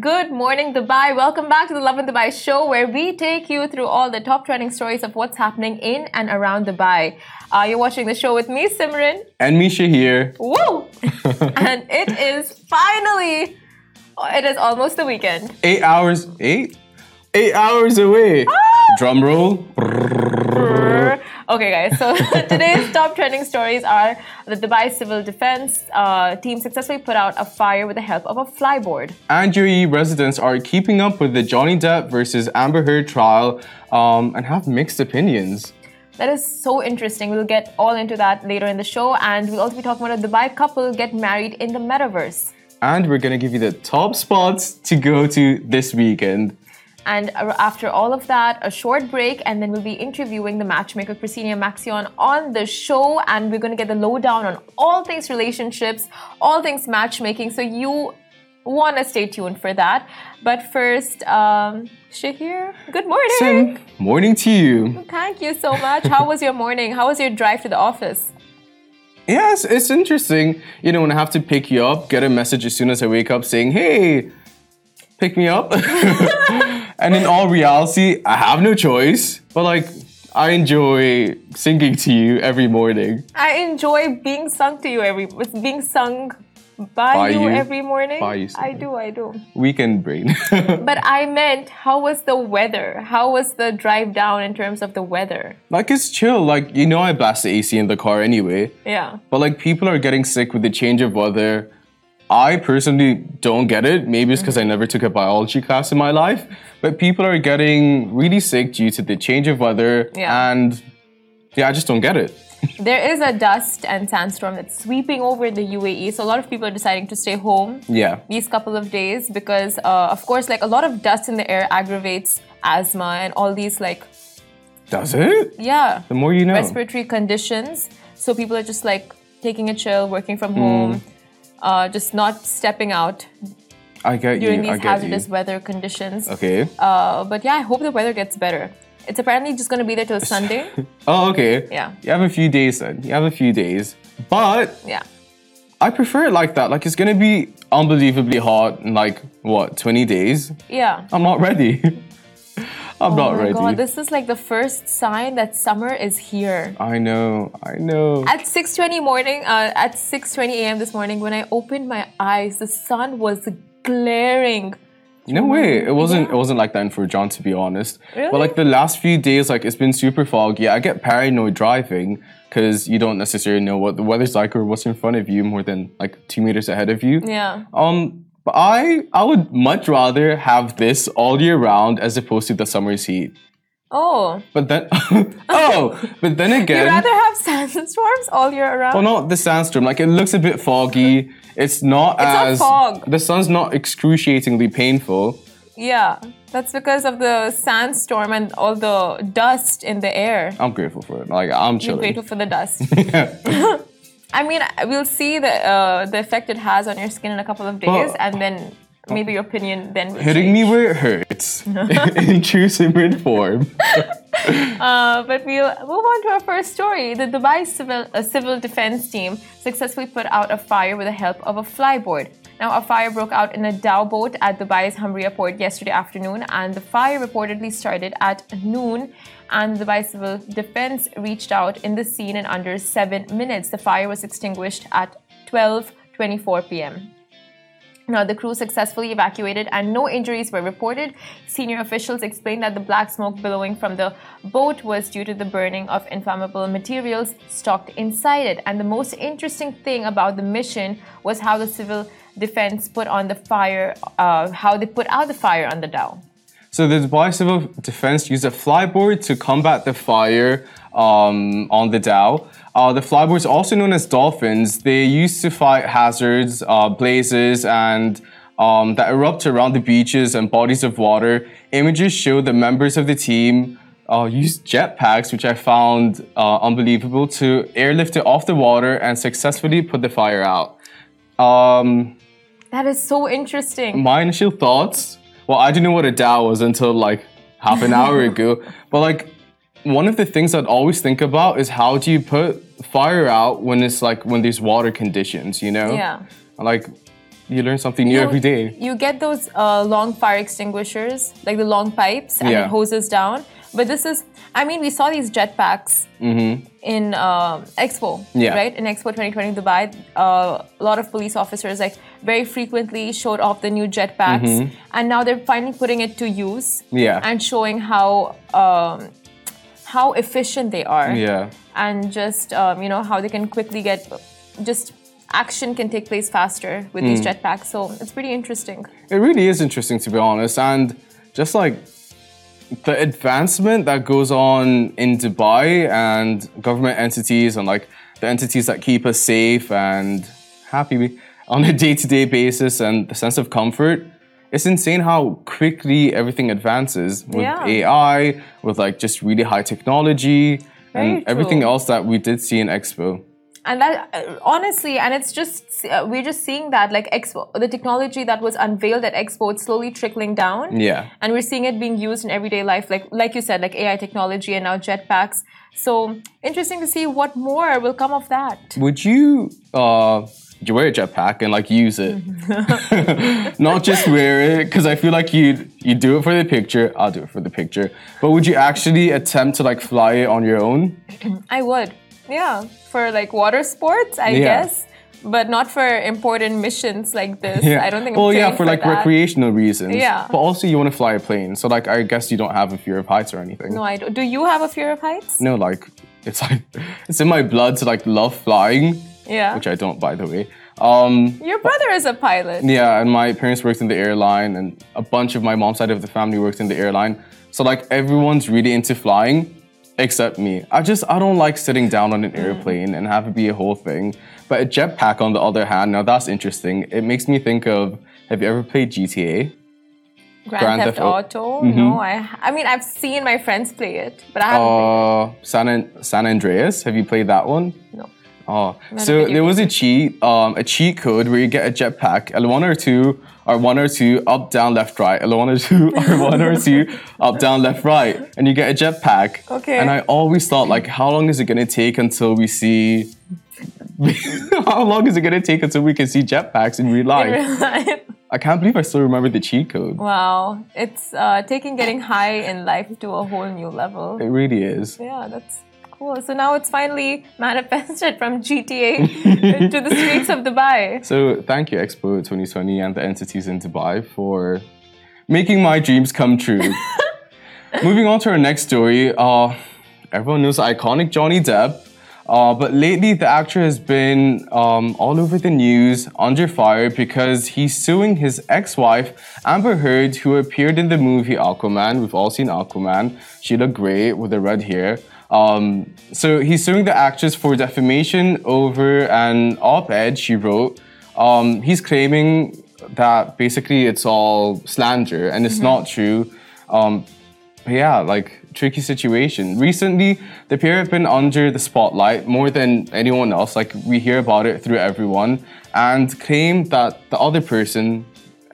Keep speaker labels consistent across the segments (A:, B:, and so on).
A: Good morning, Dubai. Welcome back to the Lovin Dubai show, where we take you through all the top trending stories of what's happening in and around Dubai. Uh, you're watching the show with me, Simran.
B: And Misha here.
A: Woo! and it is finally, it is almost the weekend.
B: Eight hours, eight? Eight hours away.
A: Ah!
B: Drum roll.
A: Okay, guys, so today's top trending stories are the Dubai Civil Defense uh, team successfully put out a fire with the help of a flyboard.
B: And UAE residents are keeping up with the Johnny Depp versus Amber Heard trial um, and have mixed opinions.
A: That is so interesting. We'll get all into that later in the show, and we'll also be talking about a Dubai couple get married in the metaverse.
B: And we're going to give you the top spots to go to this weekend.
A: And after all of that, a short break, and then we'll be interviewing the matchmaker Christiana Maxion on the show, and we're going to get the lowdown on all things relationships, all things matchmaking. So you want to stay tuned for that. But first, um, Shahir, good morning.
B: Sim, morning to you.
A: Thank you so much. How was your morning? How was your drive to the office?
B: Yes, it's interesting. You know, when I have to pick you up, get a message as soon as I wake up saying, hey, pick me up. and in all reality, I have no choice. But like, I enjoy singing to you every morning.
A: I enjoy being sung to you every, being sung by,
B: By
A: you,
B: you.
A: every morning.
B: By you,
A: I do, I do.
B: Weekend brain.
A: But I meant, how was the weather? How was the drive down in terms of the weather?
B: like, it's chill. Like, you know, I blast the AC in the car anyway.
A: Yeah.
B: But like, people are getting sick with the change of weather. I personally don't get it. Maybe it's because I never took a biology class in my life. But people are getting really sick due to the change of weather.
A: Yeah.
B: And yeah, I just don't get it.
A: There is a dust and sandstorm that's sweeping over the UAE. So a lot of people are deciding to stay home
B: Yeah.
A: these couple of days because, uh, of course, like a lot of dust in the air aggravates asthma and all these, like,
B: Does it?
A: yeah,
B: The more you know.
A: respiratory conditions. So people are just like taking a chill, working from home, uh, just not stepping out
B: I get
A: during
B: you. I
A: these
B: get
A: hazardous
B: you.
A: weather conditions.
B: Okay.
A: Uh, but yeah, I hope the weather gets better. It's apparently just going to be there till Sunday.
B: Oh, okay.
A: Yeah.
B: You have a few days then. You have a few days. But
A: Yeah.
B: I prefer it like that. Like it's gonna be unbelievably hot in like what, 20 days?
A: Yeah.
B: I'm not ready. I'm
A: Oh
B: not
A: my
B: ready.
A: god, this is like the first sign that summer is here.
B: I know, I know.
A: At 6:20 morning, uh, at 6:20 a.m. this morning, when I opened my eyes, the sun was glaring.
B: No way. It wasn't it wasn't like that in John to be honest.
A: Really?
B: But like the last few days, like it's been super foggy. I get paranoid driving because you don't necessarily know what the weather's like or what's in front of you more than like two meters ahead of you.
A: Yeah.
B: Um, but I I would much rather have this all year round as opposed to the summer's heat.
A: Oh,
B: But then, oh, but then again you
A: rather have sandstorms all year around?
B: well, not the sandstorm. Like it looks a bit foggy. It's not
A: not
B: as
A: fog.
B: the sun's not excruciatingly painful.
A: Yeah, that's because of the sandstorm and all the dust in the air.
B: I'm grateful for it. Like I'm chilling.
A: You're grateful for the dust. I mean, we'll see the uh, the effect it has on your skin in a couple of days, and then maybe your opinion then will
B: Hitting me where it hurts in true Simran form.
A: Uh, but we'll move on to our first story. The Dubai Civil, uh, Civil Defense Team successfully put out a fire with the help of a flyboard. Now, a fire broke out in a dhow boat at Dubai's Hamria port yesterday afternoon, and the fire reportedly started at noon. And the Dubai Civil Defense reached out in the scene in under seven minutes. The fire was extinguished at 12:24 p.m. Now, the crew successfully evacuated and no injuries were reported. Senior officials explained that the black smoke billowing from the boat was due to the burning of inflammable materials stocked inside it. And the most interesting thing about the mission was how the civil defense put on the fire, uh, how they put out the fire on the dhow.
B: So the Dubai Civil Defense used a flyboard to combat the fire um, on the dhow. Uh, the flyboards, also known as dolphins, they used to fight hazards, uh, blazes, and um, that erupt around the beaches and bodies of water. Images show the members of the team uh, used jetpacks, which I found uh, unbelievable, to airlift it off the water and successfully put the fire out. Um,
A: That is so interesting.
B: my initial thoughts well i didn't know what a dhow was until like half an hour ago but like one of the things i'd always think about is how do you put fire out when it's like when there's water conditions you know
A: Yeah.
B: like you learn something new
A: You-
B: every day.
A: You get those uh, long fire extinguishers, like the long pipes, and
B: Yeah.
A: it hoses down. But this is, I mean, we saw these jetpacks in um, Expo.
B: Yeah.
A: right? In Expo 2020 Dubai, uh, a lot of police officers like very frequently showed off the new jetpacks, and now they're finally putting it to use.
B: Yeah.
A: And showing how um, how efficient they are
B: Yeah.
A: and just um, you know how they can quickly get just action can take place faster with these
B: Mm.
A: jetpacks so it's pretty interesting
B: It really is interesting to be honest, and just like the advancement that goes on in Dubai and government entities and like the entities that keep us safe and happy on a day-to-day basis and the sense of comfort. It's insane how quickly everything advances with
A: Yeah.
B: AI, with like just really high technology
A: Very
B: and everything else that we did see in Expo.
A: and that uh, honestly and it's just uh, we're just seeing that like expo the technology that was unveiled at expo it's slowly trickling down
B: Yeah.
A: and we're seeing it being used in everyday life like like you said like ai technology and now jetpacks so interesting to see what more will come of that
B: Would you uh you wear a jetpack and like use it? Mm-hmm. Not just wear it, because I feel like you you do it for the picture. I'll do it for the picture. But would you actually attempt to like fly it on your own?
A: I would. Yeah. For like water sports, I
B: Yeah.
A: guess. But not for important missions like this. Yeah. I don't think
B: Well, yeah,
A: trained
B: for like
A: that.
B: recreational reasons.
A: Yeah.
B: But also, you want to fly a plane, so like I guess you don't have a fear of heights or anything.
A: No, I don't. Do you have a fear of heights?
B: No, like it's like it's in my blood to like love flying,
A: Yeah.
B: which I don't, by the way. Um,
A: Your brother is a pilot.
B: Yeah, and my parents worked in the airline, and a bunch of my mom's side of the family worked in the airline. So like everyone's really into flying, except me. I just I don't like sitting down on an
A: Mm.
B: airplane and have it be a whole thing. But a jetpack, on the other hand, now that's interesting. It makes me think of. Have you ever played GTA?
A: Grand,
B: Grand
A: Theft,
B: Theft Auto.
A: Auto. No, I. I mean, I've seen my friends play it, but I haven't played
B: Uh, San An- San Andreas. Have you played that one?
A: No.
B: Oh,
A: Not
B: so there was a cheat, um, a cheat code where you get a jetpack, L one or two, or one or two, up, down, left, right, L one or two, or one or two, up, down, left, right, and you get a jetpack.
A: Okay.
B: And I always thought, like, how long is it gonna take until we see? how long is it gonna take until we can see jetpacks in real life? I can't believe I still remember the cheat code.
A: wow, it's uh, taking getting high in life to a whole new level.
B: It really is.
A: Yeah, that's cool. So now it's finally manifested from GTA to the streets of Dubai.
B: So thank you, Expo 2020 and the entities in Dubai for making my dreams come true. Moving on to our next story, uh, everyone knows iconic Johnny Depp. Uh, but lately, the actor has been um, all over the news, under fire, because he's suing his ex-wife, Amber Heard, who appeared in the movie Aquaman. We've all seen Aquaman. She looked great with the red hair. Um, so he's suing the actress for defamation over an op-ed she wrote. Um, he's claiming that basically it's all slander and it's not true. Um, yeah, like tricky situation. Recently, the pair have been under the spotlight more than anyone else. Like we hear about it through everyone, and claim that the other person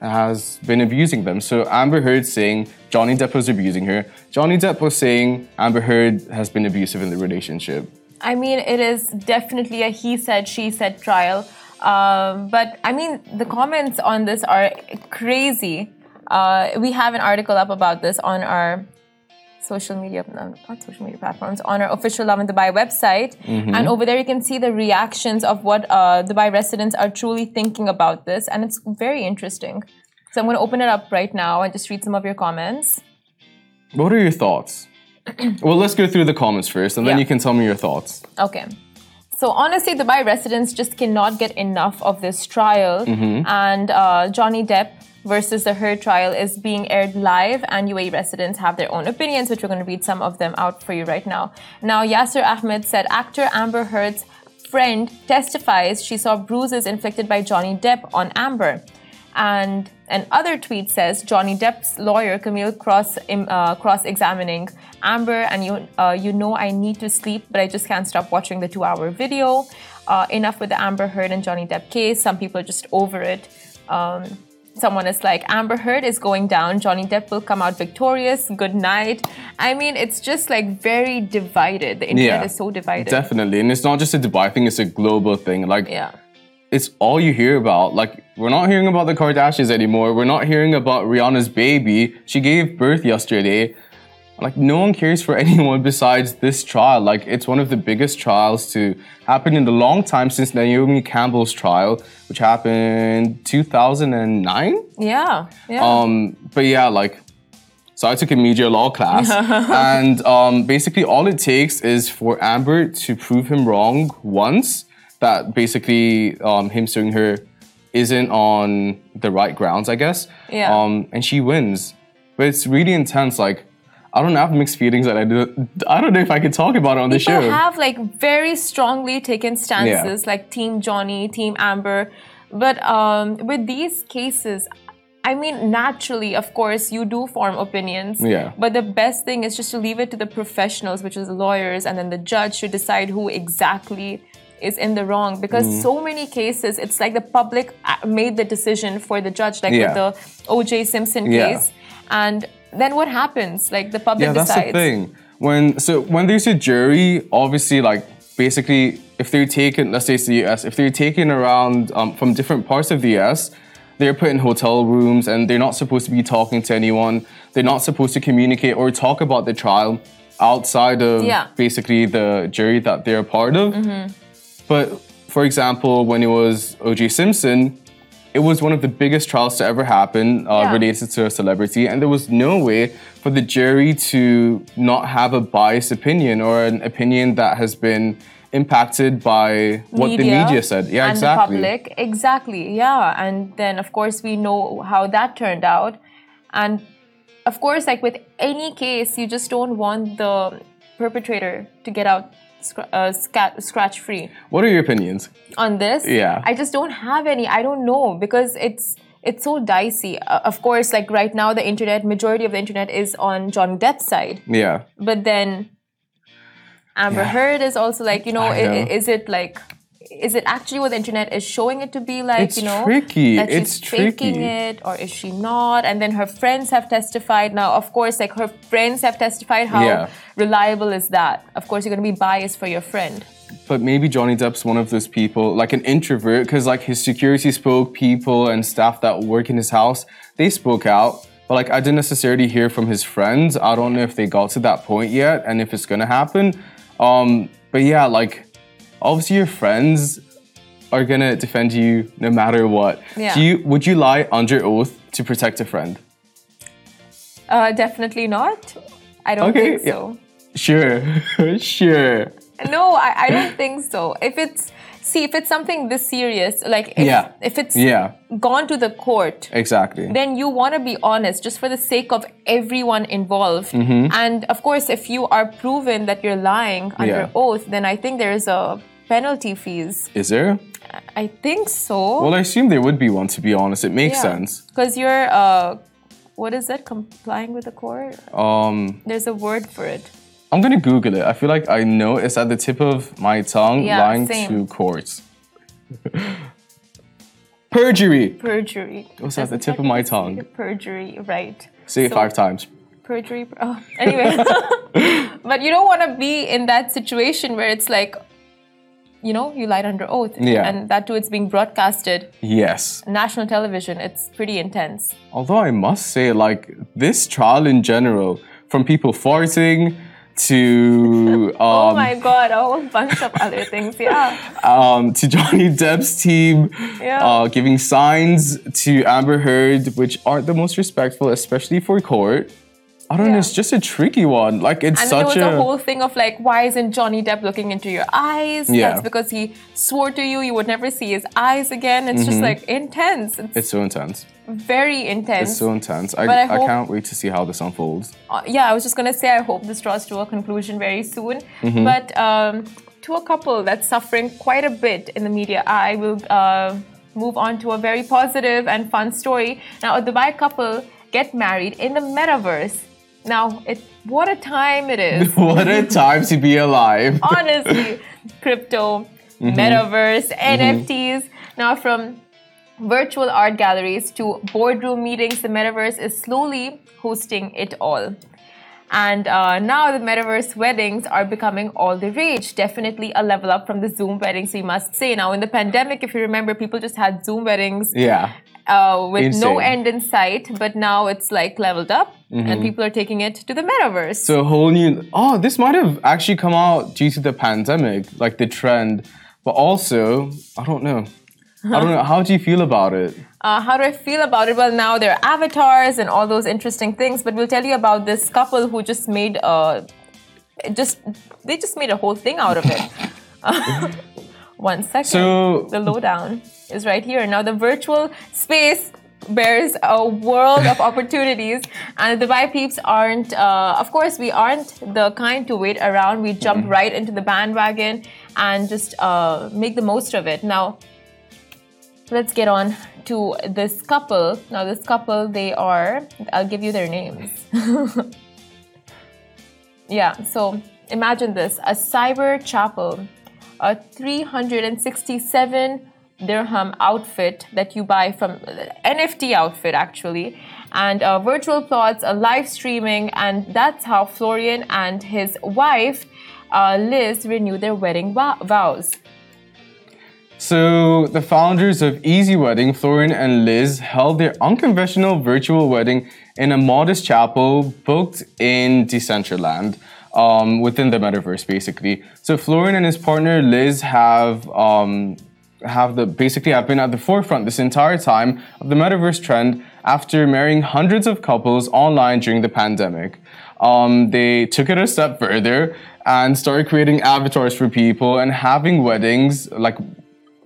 B: has been abusing them. So Amber Heard saying Johnny Depp was abusing her. Johnny Depp was saying Amber Heard has been abusive in the relationship.
A: I mean, it is definitely a he said, she said trial. Um, but I mean, the comments on this are crazy. Uh, we have an article up about this on our social media, no, not social media platforms, on our official Lovin Dubai website. And over there, you can see the reactions of what uh, Dubai residents are truly thinking about this. And it's very interesting. So I'm going to open it up right now and just read some of your comments.
B: What are your thoughts? well, let's go through the comments first, and then
A: Yeah.
B: you can tell me your thoughts.
A: Okay. So honestly, Dubai residents just cannot get enough of this trial, and uh, Johnny Depp versus the Heard trial is being aired live, and UAE residents have their own opinions, which we're going to read some of them out for you right now. Now, Yasser Ahmed said actor Amber Heard's friend testifies she saw bruises inflicted by Johnny Depp on Amber. And an other tweet says Johnny Depp's lawyer Camille cross uh, cross examining Amber, and you uh, you know I need to sleep, but I just can't stop watching the two hour video. Uh, enough with the Amber Heard and Johnny Depp case. Some people are just over it. Um, someone is like Amber Heard is going down. Johnny Depp will come out victorious. Good night. I mean, it's just like very divided. The internet
B: Yeah,
A: is so divided.
B: Definitely, and it's not just a Dubai thing; it's a global thing. Like
A: Yeah.
B: it's all you hear about. Like, we're not hearing about the Kardashians anymore. We're not hearing about Rihanna's baby. She gave birth yesterday. Like, no one cares for anyone besides this trial. Like, it's one of the biggest trials to happen in a long time since Naomi Campbell's trial, which happened 2009.
A: Yeah. Yeah.
B: Um, but yeah, like, so I took a media law class, and um, basically all it takes is for Amber to prove him wrong once, that basically um, him suing her isn't on the right grounds, I guess.
A: Yeah.
B: Um, and she wins, but it's really intense. Like, I don't have mixed feelings, that I do. I don't know if I can talk about it on the show.
A: People have like very strongly taken stances, like Team Johnny, Team Amber. But um, with these cases, I mean, naturally, of course, you do form opinions.
B: Yeah.
A: But the best thing is just to leave it to the professionals, which is the lawyers, and then the judge to decide who exactly is in the wrong. Because
B: Mm.
A: so many cases, it's like the public uh, made the decision for the judge, like
B: Yeah.
A: with the O.J. Simpson
B: Yeah.
A: case, and then what happens? Like the public
B: yeah, that's
A: decides.
B: the thing. When so when there's a jury, obviously, like basically, if they're taken, let's say it's the U.S., if they're taken around um, from different parts of the U.S., they're put in hotel rooms and they're not supposed to be talking to anyone. They're not supposed to communicate or talk about the trial outside of
A: Yeah.
B: basically the jury that they're a part of. But for example, when it was O.J. Simpson, it was one of the biggest trials to ever happen uh,
A: Yeah.
B: related to a celebrity, and there was no way for the jury to not have a biased opinion or an opinion that has been impacted by what the media said. Yeah,
A: and
B: exactly.
A: the public. Exactly, yeah. And then, of course, we know how that turned out. And of course, like with any case, you just don't want the perpetrator to get out scr- uh, sca- scratch free.
B: What are your opinions?
A: On this,
B: Yeah.
A: I just don't have any. I don't know because it's it's so dicey. Uh, of course, like right now, the internet majority of the internet is on Johnny Depp's side,
B: Yeah.
A: but then Amber
B: Yeah.
A: Heard is also like, you know,
B: know.
A: is it like, is it actually what the internet is showing it to be like,
B: It's
A: you know?
B: tricky.
A: That she's
B: It's
A: faking
B: tricky.
A: it, or is she not? And then her friends have testified. Now, of course, like her friends have testified. How
B: Yeah.
A: reliable is that? Of course, you're going to be biased for your friend.
B: But maybe Johnny Depp's one of those people, like an introvert, because like his security spoke, people and staff that work in his house, they spoke out. But like I didn't necessarily hear from his friends. I don't know if they got to that point yet and if it's gonna happen. Um, but yeah, like obviously your friends are gonna defend you no matter what.
A: Yeah.
B: Do you would you lie under oath to protect a friend?
A: Uh, definitely not. I don't
B: Okay,
A: think
B: yeah.
A: so.
B: Sure, sure.
A: No, I, I don't think so. If it's see, if it's something this serious, like if,
B: Yeah.
A: if it's
B: Yeah,
A: gone to the court,
B: exactly.
A: then you want to be honest just for the sake of everyone involved.
B: Mm-hmm.
A: And of course, if you are proven that you're lying under
B: Yeah.
A: oath, then I think there is a penalty fees.
B: Is there?
A: I think so.
B: Well, I assume there would be one. To be honest, it makes sense.
A: Because you're, uh, what is it? Complying with the court?
B: Um,
A: There's a word for it.
B: I'm gonna Google it. I feel like I know it's at the tip of my tongue,
A: Yeah,
B: lying
A: same.
B: to courts. Perjury.
A: Perjury.
B: was at the tip of my tongue.
A: Perjury, right.
B: Say it five times.
A: perjury. Oh, anyway, but you don't want to be in that situation where it's like, you know, you lied under oath,
B: Yeah.
A: and that too, it's being broadcasted
B: Yes.
A: national television. It's pretty intense.
B: Although I must say, like this trial in general, from people farting to
A: oh
B: um,
A: my god, a whole bunch of other things. Yeah,
B: um, to Johnny Depp's team,
A: Yeah.
B: uh, giving signs to Amber Heard, which aren't the most respectful, especially for court. I don't know. It's just a tricky one. Like it's
A: and
B: such
A: there was
B: a
A: a whole thing of like, why isn't Johnny Depp looking into your eyes?
B: Yeah.
A: That's because he swore to you you would never see his eyes again. It's just like intense. It's,
B: Mm-hmm. It's so intense.
A: very intense.
B: It's so intense. I,
A: I
B: I, can't wait to see how this unfolds.
A: uh, yeah, I was just gonna say I hope this draws to a conclusion very soon.
B: Mm-hmm.
A: But um, to a couple that's suffering quite a bit in the media, I will uh, move on to a very positive and fun story. Now, a Dubai couple get married in the metaverse. Now, it what a time it is.
B: what a time to be alive.
A: Honestly, crypto,
B: Mm-hmm.
A: metaverse, NFTs. Now, from virtual art galleries to boardroom meetings, the metaverse is slowly hosting it all. And uh, now the metaverse weddings are becoming all the rage. Definitely a level up from the Zoom weddings, we must say. Now, in the pandemic, if you remember, people just had Zoom weddings
B: Yeah.
A: Uh, with no end in sight, but now it's like leveled up and people are taking it to the metaverse.
B: So a whole new. Oh, this might have actually come out due to the pandemic, like the trend. But also, I don't know. I don't know. How do you feel about it?
A: Uh, how do I feel about it? Well, now there are avatars and all those interesting things, but we'll tell you about this couple who just made uh, just they just made a whole thing out of it. One second.
B: So-
A: the lowdown is right here. Now the virtual space bears a world of opportunities, and the Dubai peeps aren't. Uh, of course, we aren't the kind to wait around. We jump right into the bandwagon and just uh, make the most of it. Now let's get on to this couple. Now, this couple, they are, I'll give you their names. yeah, so imagine this a cyber chapel, a 367 dirham outfit that you buy from NFT outfit actually, and uh, virtual plots, a live streaming, and that's how Florian and his wife. Uh, Liz renew their wedding vow- vows.
B: So the founders of Easy Wedding, Florian and Liz, held their unconventional virtual wedding in a modest chapel booked in Decentraland. Um, within the metaverse, basically. So Florian and his partner Liz have um, have the basically have been at the forefront this entire time of the metaverse trend after marrying hundreds of couples online during the pandemic. Um, they took it a step further and started creating avatars for people and having weddings like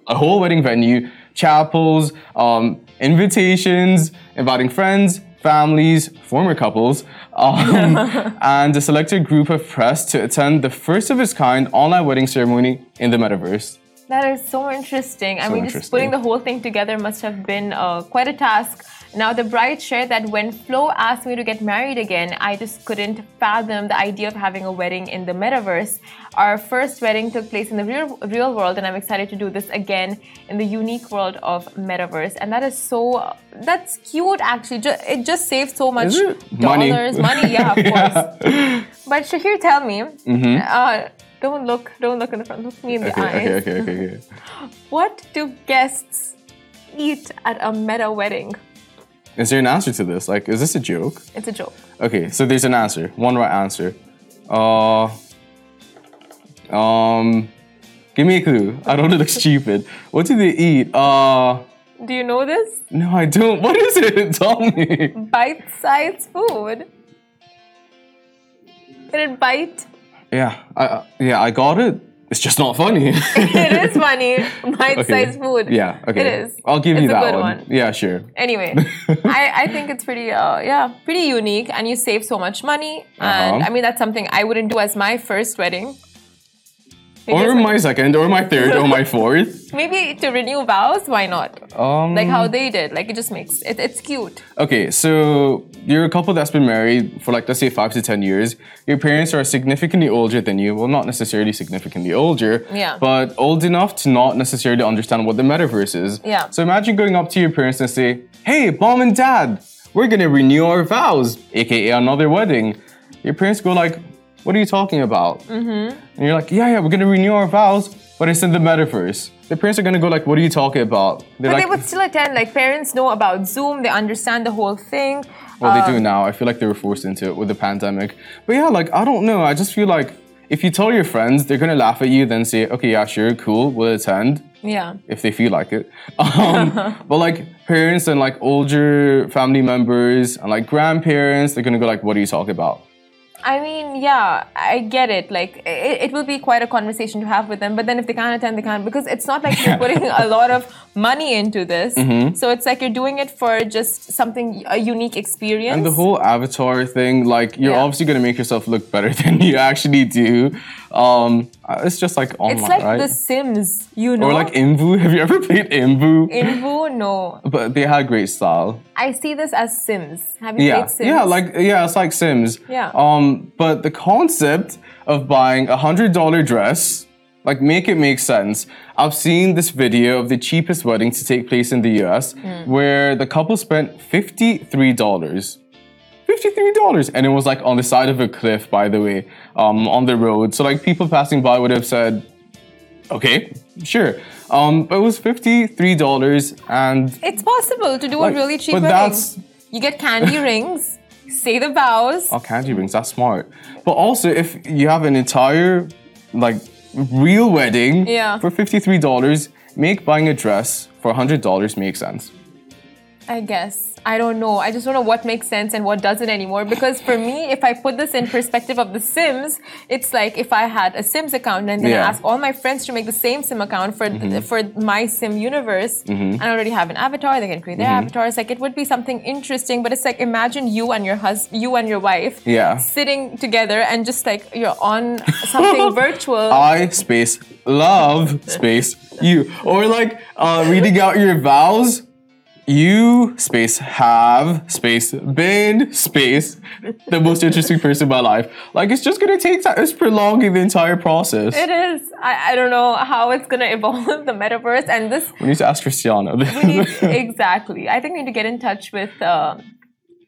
B: a whole wedding venue, chapels, um, invitations, inviting friends, families, former couples, um, and a selected group of press to attend the first of its kind online wedding ceremony in the metaverse.
A: That is so interesting. I
B: So
A: mean, just putting the whole thing together must have been uh, quite a task. Now, the bride shared that when Flo asked me to get married again, I just couldn't fathom the idea of having a wedding in the metaverse. Our first wedding took place in the real, real world, and I'm excited to do this again in the unique world of metaverse. And that is so, that's cute actually. It just saves so much
B: it? Money.
A: dollars. Money, yeah, of course. But Shahir, tell me, uh, don't look, don't look in the front, look me in the.
B: Okay,
A: eyes.
B: okay, okay, okay, okay.
A: What do guests eat at a meta wedding?
B: Is there an answer to this? Like, is this a joke?
A: It's a joke.
B: Okay, so there's an answer. One right answer. Uh, um, give me a clue. I don't want to look stupid. What do they eat? Uh,
A: Do you know this?
B: no, I don't. What is it? Tell me.
A: Bite-sized food. Did it bite?
B: Yeah, I, uh, yeah, I got it. It's just not funny.
A: it is funny. Bite-sized food.
B: Yeah, okay.
A: It is.
B: I'll give
A: it's
B: you that
A: good
B: one. Yeah, sure.
A: Anyway, I, I think it's pretty, uh, yeah, pretty unique, and you save so much money. And
B: Uh-huh.
A: I mean, that's something I wouldn't do as my first wedding.
B: Or my second, or my third, or my fourth.
A: maybe to renew vows. Why not?
B: Um,
A: Like how they did. Like it just makes it, it's cute.
B: Okay, so you're a couple that's been married for like let's say five to ten years. Your parents are significantly older than you. Well, not necessarily significantly older,
A: Yeah.
B: but old enough to not necessarily understand what the metaverse is.
A: Yeah.
B: So imagine going up to your parents and say, "Hey, mom and dad, we're gonna renew our vows, aka another wedding." Your parents go like, "What are you talking about?" Mm-hmm. And you're like, "Yeah, yeah, we're gonna renew our vows, but it's in the metaverse." The parents are gonna go like, "What are you talking about?" They're
A: But
B: like,
A: they would still attend. Like parents know about Zoom, they understand the whole thing.
B: Well, they do
A: Um,
B: now. I feel like they were forced into it with the pandemic. But yeah, like I don't know. I just feel like if you tell your friends, they're gonna laugh at you, then say, "Okay, yeah, sure, cool, we'll attend."
A: Yeah.
B: If they feel like it. Um, but like parents and like older family members and like grandparents, they're gonna go like, "What are you talking about?"
A: I mean, yeah, I get it. Like, it, it will be quite a conversation to have with them. But then if they can't attend, they can't because it's not like you're putting a lot of money into this.
B: Mm-hmm.
A: So it's like you're doing it for just something a unique experience.
B: And the whole avatar thing, like you're
A: Yeah.
B: obviously gonna make yourself look better than you actually do. Um, it's just like online,
A: it's like
B: right?
A: The Sims, you know.
B: or like Imvu. Have you ever played Imvu?
A: Invu, no.
B: but they had great style.
A: I see this as Sims. Have you
B: Yeah,
A: played Sims?
B: yeah, like yeah, it's like Sims.
A: Yeah.
B: Um, but the concept of buying a hundred dollar dress, like make it make sense. I've seen this video of the cheapest wedding to take place in the U.S.
A: Hmm.
B: where the couple spent fifty three dollars. $53. And it was like on the side of a cliff, by the way, um, on the road. So like people passing by would have said, okay, sure. Um, but it was $53 and
A: It's possible to do
B: Like,
A: a really cheap
B: but
A: wedding.
B: that's-
A: You get candy rings, say the vows.
B: oh, candy rings, that's smart. But also if you have an entire like real wedding
A: Yeah.
B: for $53, make buying a dress for $100 make sense.
A: I guess. I don't know. I just don't know what makes sense and what doesn't anymore. Because for me, if I put this in perspective of The Sims, it's like if I had a Sims account and then
B: Yeah.
A: I ask all my friends to make the same Sim account for mm-hmm. for my Sim universe, mm-hmm. and I already have an avatar, they can create their mm-hmm. avatars. Like it would be something interesting. But it's like imagine you and your husband, you and your wife,
B: Yeah.
A: sitting together and just like you're on something virtual.
B: I space love space you. Or like uh, reading out your vows. You space have space been space the most interesting person in my life. Like it's just gonna take time. It's prolonging the entire process.
A: It is. I, I don't know how it's gonna evolve the metaverse and this
B: we need to ask Christiana.
A: we need exactly. I think we need to get in touch with uh,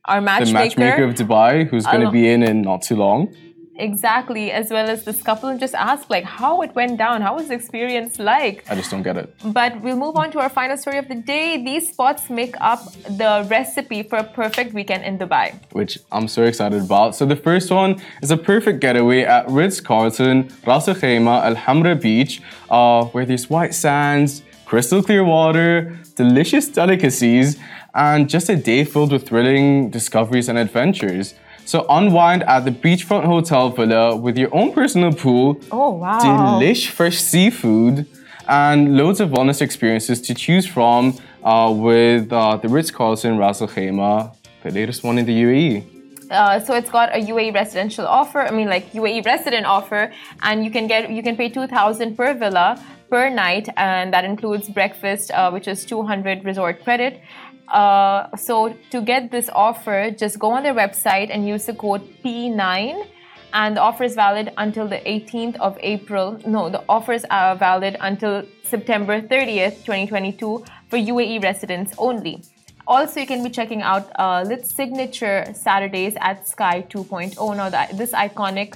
A: our
B: the
A: matchmaker.
B: matchmaker of Dubai, who's gonna be in in not too long.
A: Exactly, as well as this couple, and just ask like how it went down. How was the experience like?
B: I just don't get it.
A: But we'll move on to our final story of the day. These spots make up the recipe for a perfect weekend in Dubai.
B: which I'm so excited about. So the first one is a perfect getaway at Ritz-Carlton, Ras Al Khaimah, Al Hamra Beach, uh, where there's white sands, crystal clear water, delicious delicacies, and just a day filled with thrilling discoveries and adventures. So unwind at the beachfront hotel villa with your own personal pool,
A: Oh wow!
B: delish fresh seafood, and loads of wellness experiences to choose from uh, with uh, the Ritz-Carlton Ras Al Khaimah, the latest one in the. UAE.
A: Uh, so it's got a UAE residential offer. I mean, like UAE resident offer, and you can get you can pay two thousand per villa per night, and that includes breakfast, uh, which is two hundred resort credit. Uh, so to get this offer, just go on their website and use the code P9. And the offer is valid until the 18th of April. No, the offers are valid until September 30th, 2022 for UAE residents only. Also, you can be checking out uh, Lit's signature Saturdays at Sky 2.0. Now, that, this iconic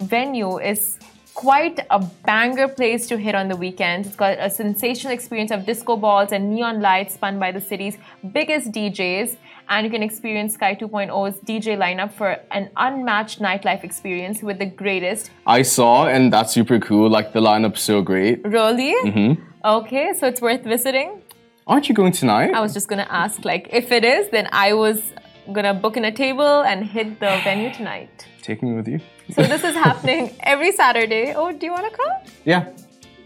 A: venue is quite a banger place to hit on the weekends. It's got a sensational experience of disco balls and neon lights spun by the city's biggest DJs. And you can experience Sky 2.0's DJ lineup for an unmatched nightlife experience with the greatest.
B: I saw, and that's super cool. Like the lineup's so great.
A: Really? Mm-hmm. Okay, so it's worth visiting.
B: Aren't you going tonight?
A: I was just gonna ask, like, if it is, then I was gonna book in a table and hit the venue tonight.
B: Take me with you.
A: So this is happening every Saturday. Oh, do you wanna come?
B: Yeah.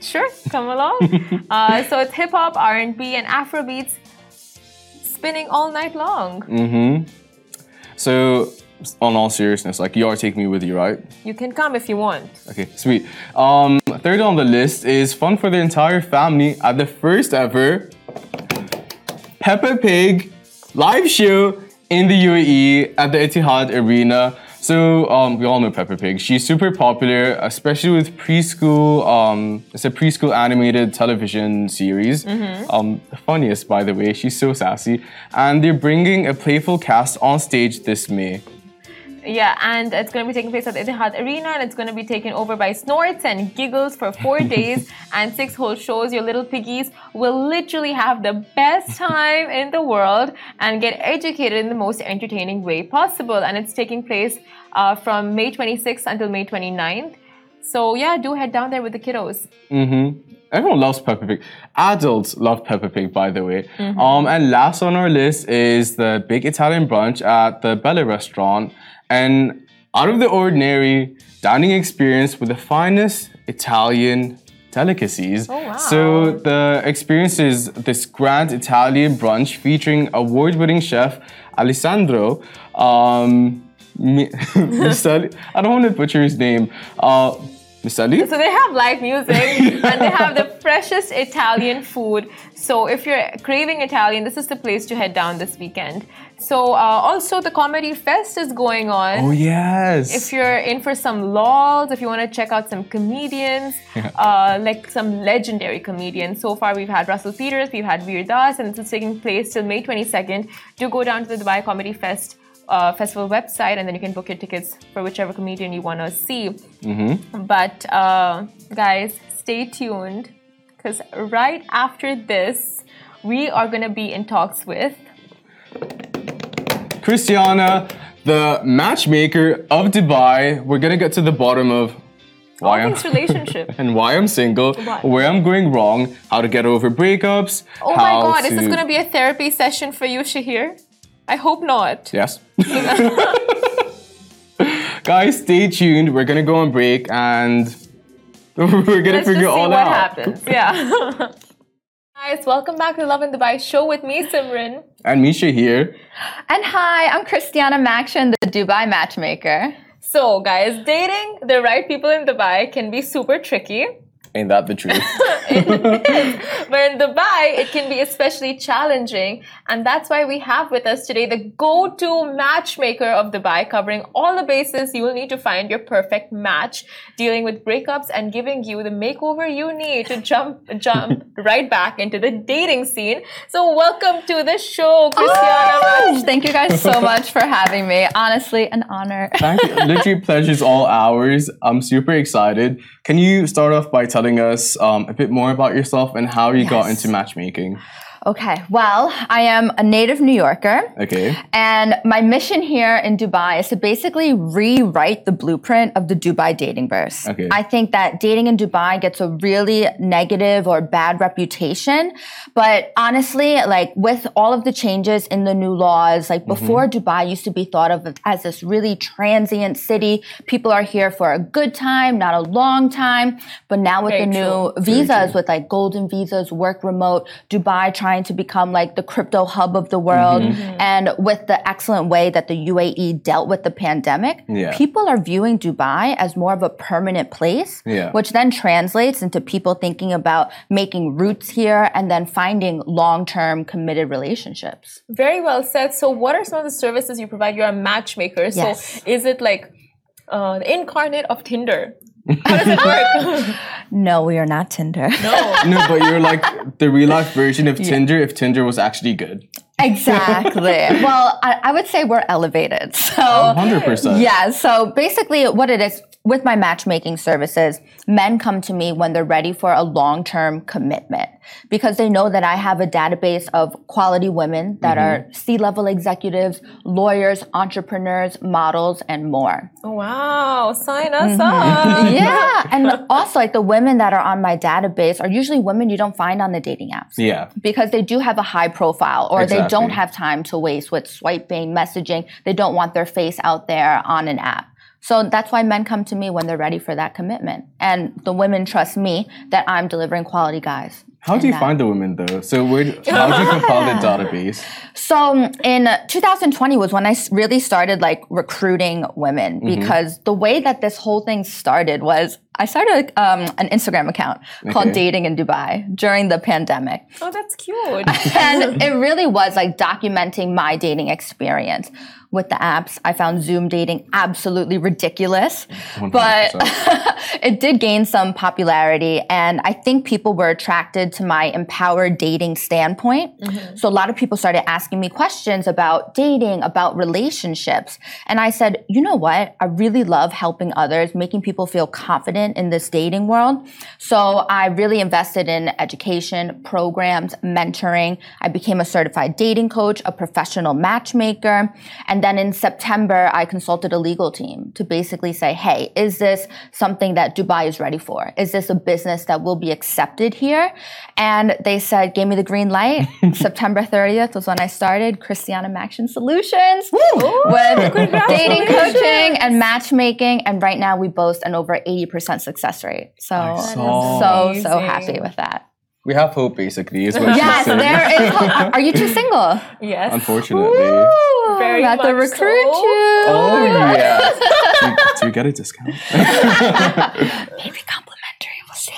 A: Sure, come along. uh, so it's hip hop, R and B, and Afro beats, spinning all night long.
B: Mm. Hmm. So, on all seriousness, like you are taking me with you, right?
A: You can come if you want.
B: Okay, sweet. Um, third on the list is fun for the entire family at the first ever Peppa Pig live show in the UAE at the Etihad Arena. So um, we all know Peppa Pig. She's super popular, especially with preschool. Um, it's a preschool animated television series. Um, the funniest, by the way. She's so sassy, and they're bringing a playful cast on stage this May.
A: Yeah, and it's going to be taking place at the Etihad Arena, and it's going to be taken over by Snorts and Giggles for four days and six whole shows. Your little piggies will literally have the best time in the world and get educated in the most entertaining way possible. And it's taking place uh, from May 26th until May 29th. So yeah, do head down there with the kiddos.
B: Everyone loves Peppa Pig. Adults love Peppa Pig, by the way. Um, and last on our list is the big Italian brunch at the Bella restaurant. An out of the ordinary dining experience with the finest Italian delicacies.
A: Oh, wow.
B: So the experience is this grand Italian brunch featuring award-winning chef Alessandro. Um, I don't want to butcher his name. Uh,
A: So they have live music and they have the freshest Italian food. So if you're craving Italian, this is the place to head down this weekend. So uh, also the Comedy Fest is going on.
B: Oh yes.
A: If you're in for some lols, if you want to check out some comedians, uh, like some legendary comedians. So far, we've had Russell Peters, we've had Vir Das, and this is taking place till May 22nd. Do go down to the Dubai Comedy Fest uh, festival website, and then you can book your tickets for whichever comedian you want to see. But uh, guys, stay tuned because right after this, we are going to be in talks with.
B: Christiana, the matchmaker of Dubai. We're gonna get to the bottom of why
A: All
B: I'm
A: relationship.
B: and why I'm single,
A: Why?
B: where I'm going wrong, how to get over breakups.
A: Oh my god, is this
B: to-
A: going to be a therapy session for you, Shahir? I hope not.
B: Yes. Guys, stay tuned. We're gonna go on break and we're gonna
A: Let's
B: figure
A: just see
B: all
A: what
B: out.
A: happens. Yeah. Guys, welcome back to Lovin Dubai show with me, Simran.
B: And Misha here.
C: And hi, I'm Christiana Maxion, the Dubai matchmaker.
A: So, guys, dating the right people in Dubai can be super tricky.
B: Ain't that the truth?
A: But in Dubai, it can be especially challenging. And that's why we have with us today the go to matchmaker of Dubai, covering all the bases you will need to find your perfect match, dealing with breakups, and giving you the makeover you need to jump, jump right back into the dating scene. So, welcome to the show, Christiana.
C: Oh, thank you guys so much for having me. Honestly, an honor.
B: Thank you. Literally, pleasure's all ours. I'm super excited. Can you start off by telling us um, a bit more about yourself and how you got into matchmaking?
C: Okay, well, I am a native New Yorker.
B: Okay.
C: And my mission here in Dubai is to basically rewrite the blueprint of the Dubai dating verse.
B: Okay.
C: I think that dating in Dubai gets a really negative or bad reputation. But honestly, like with all of the changes in the new laws, like mm-hmm. before Dubai used to be thought of as this really transient city. People are here for a good time, not a long time. But now with
A: Very
C: the new visas, with like golden visas, work remote, Dubai trying to become like the crypto hub of the world,
B: Mm-hmm.
C: and with the excellent way that the UAE dealt with the pandemic,
B: Yeah.
C: people are viewing Dubai as more of a permanent place,
B: Yeah.
C: which then translates into people thinking about making roots here and then finding long-term committed relationships.
A: Very well said. So, what are some of the services you provide? You're a matchmaker.
C: Yes.
A: So, is it like uh, the incarnate of Tinder? How does it work?
C: No, we are not Tinder.
A: no.
B: No, but you're like the real life version of Tinder if Tinder was actually good.
C: exactly. well, I, I would say we're elevated. So
B: 100%.
C: Yeah, so basically what it is with my matchmaking services, men come to me when they're ready for a long-term commitment because they know that I have a database of quality women that are mm-hmm. C-level executives, lawyers, entrepreneurs, models, and more.
A: Oh, wow, sign us mm-hmm. up.
C: yeah, and also like the women that are on my database are usually women you don't find on the dating apps
B: Yeah.
C: because they do have a high profile or they don't have time to waste with swiping, messaging. They don't want their face out there on an app. So that's why men come to me when they're ready for that commitment. And the women trust me that I'm delivering quality guys.
B: How do you
C: that.
B: find the women though? So where, how do you compile the database?
C: So in 2020 was when I really started like recruiting women because the way that this whole thing started was I started um, an Instagram account called
B: Okay.
C: Dating in Dubai during the pandemic.
A: Oh, that's cute.
C: and it really was like documenting my dating experience with the apps. I found Zoom dating absolutely ridiculous, but
B: 100%.
C: it did gain some popularity. And I think people were attracted to my empowered dating standpoint. So a lot of people started asking me questions about dating, about relationships. And I said, you know what? I really love helping others, making people feel confident in this dating world. So I really invested in education, programs, mentoring. I became a certified dating coach, a professional matchmaker. And then in September, I consulted a legal team to basically say, hey, is this something that Dubai is ready for? Is this a business that will be accepted here? And they said, gave me the green light. September 30th was when I started Christiana Maxion Solutions with dating coaching and matchmaking. And right now we boast an over 80% success rate. So,
B: saw.
C: so, so happy with that.
B: We have hope basically is what
C: Yes,
B: she's saying.
C: there is. hope. Are you two single?
A: yes.
B: Unfortunately.
C: Ooh,
A: Very
C: I have to recruit
A: so.
C: you.
B: Oh yeah. do, do you get a discount?
C: Maybe complimentary. We'll see.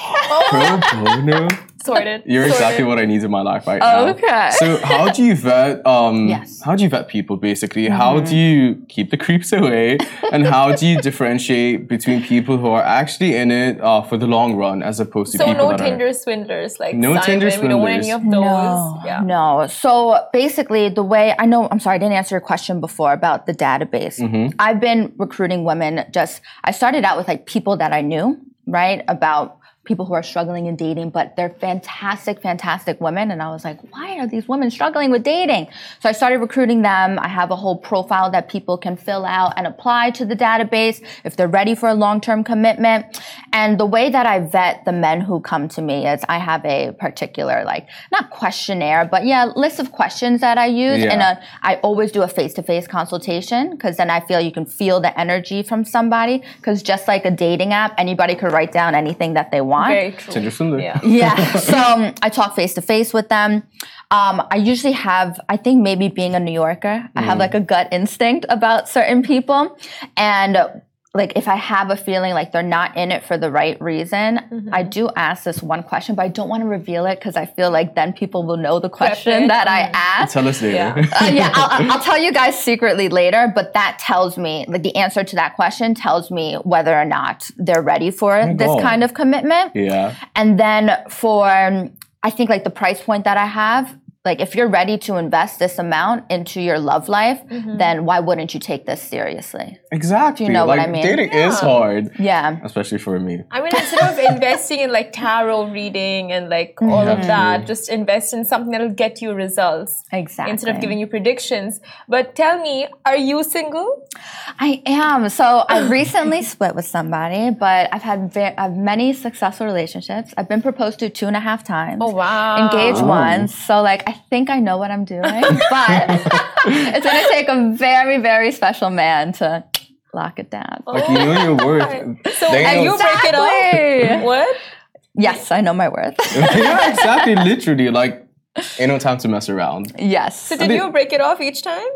B: Pro bono.
A: Sorted.
B: You're
A: Sorted.
B: exactly what I need in my life right now.
C: Okay.
B: So how do you vet? Um,
C: Yes. Mm-hmm.
B: How do you vet people? Basically, how do you keep the creeps away, and how do you differentiate between people who are actually in it uh, for the long run as opposed to
A: So
B: people
A: no
B: that
A: Tinder swindlers like
B: No
A: Simon.
B: Tinder
A: We don't want any
B: swindlers.
A: of those.
C: No,
A: Yeah.
C: no. So basically, the way I know, I'm sorry, I didn't answer your question before about the database.
B: Mm-hmm.
C: I've been recruiting women. Just I started out with like people that I knew, right, about people who are struggling in dating, but they're fantastic, fantastic women. And I was like, why are these women struggling with dating? So I started recruiting them. I have a whole profile that people can fill out and apply to the database if they're ready for a long-term commitment. And the way that I vet the men who come to me is I have a particular, like, not questionnaire, but yeah, list of questions that I use.
B: Yeah.
C: And a, I always do a face-to-face consultation because then I feel you can feel the energy from somebody. Because just like a dating app, anybody could write down anything that they want.
A: Very true. Yeah.
C: Yeah. so um, I talk face to face with them. Um, I usually have, I think maybe being a New Yorker, I have like a gut instinct about certain people. And like if I have a feeling like they're not in it for the right reason, I do ask this one question, but I don't want to reveal it because I feel like then people will know the question
A: it.
C: that I asked.
B: Tell us later.
A: Yeah.
C: Uh, yeah, I'll, I'll tell you guys secretly later, but that tells me, like, the answer to that question tells me whether or not they're ready for this kind of commitment.
B: yeah.
C: And then for, I think, like, the price point that I have, like, if you're ready to invest this amount into your love life, mm-hmm. then why wouldn't you take this seriously?
B: Exactly.
C: you know what I mean?
B: Dating is hard,
C: Yeah.
B: especially for me.
A: I mean, instead of investing in like tarot reading and like all of that, just invest in something that'll get you results
C: Exactly.
A: instead of giving you predictions. But tell me, are you single?
C: I am. So I recently split with somebody, but I've had ve- I've many successful relationships. I've been proposed to two and a half times.
A: Oh, wow.
C: Engaged
B: Oh.
C: once. So like I think I know what I'm doing, but it's gonna take a very, very special man to lock it down.
B: Like you know your worth.
A: So
B: They
A: and
B: know-
A: you break it
C: Exactly.
A: off? What?
C: Yes, I know my worth.
B: yeah, exactly. Literally, like ain't no time to mess around.
C: yes.
A: So did
B: mean-
A: you break it off each time?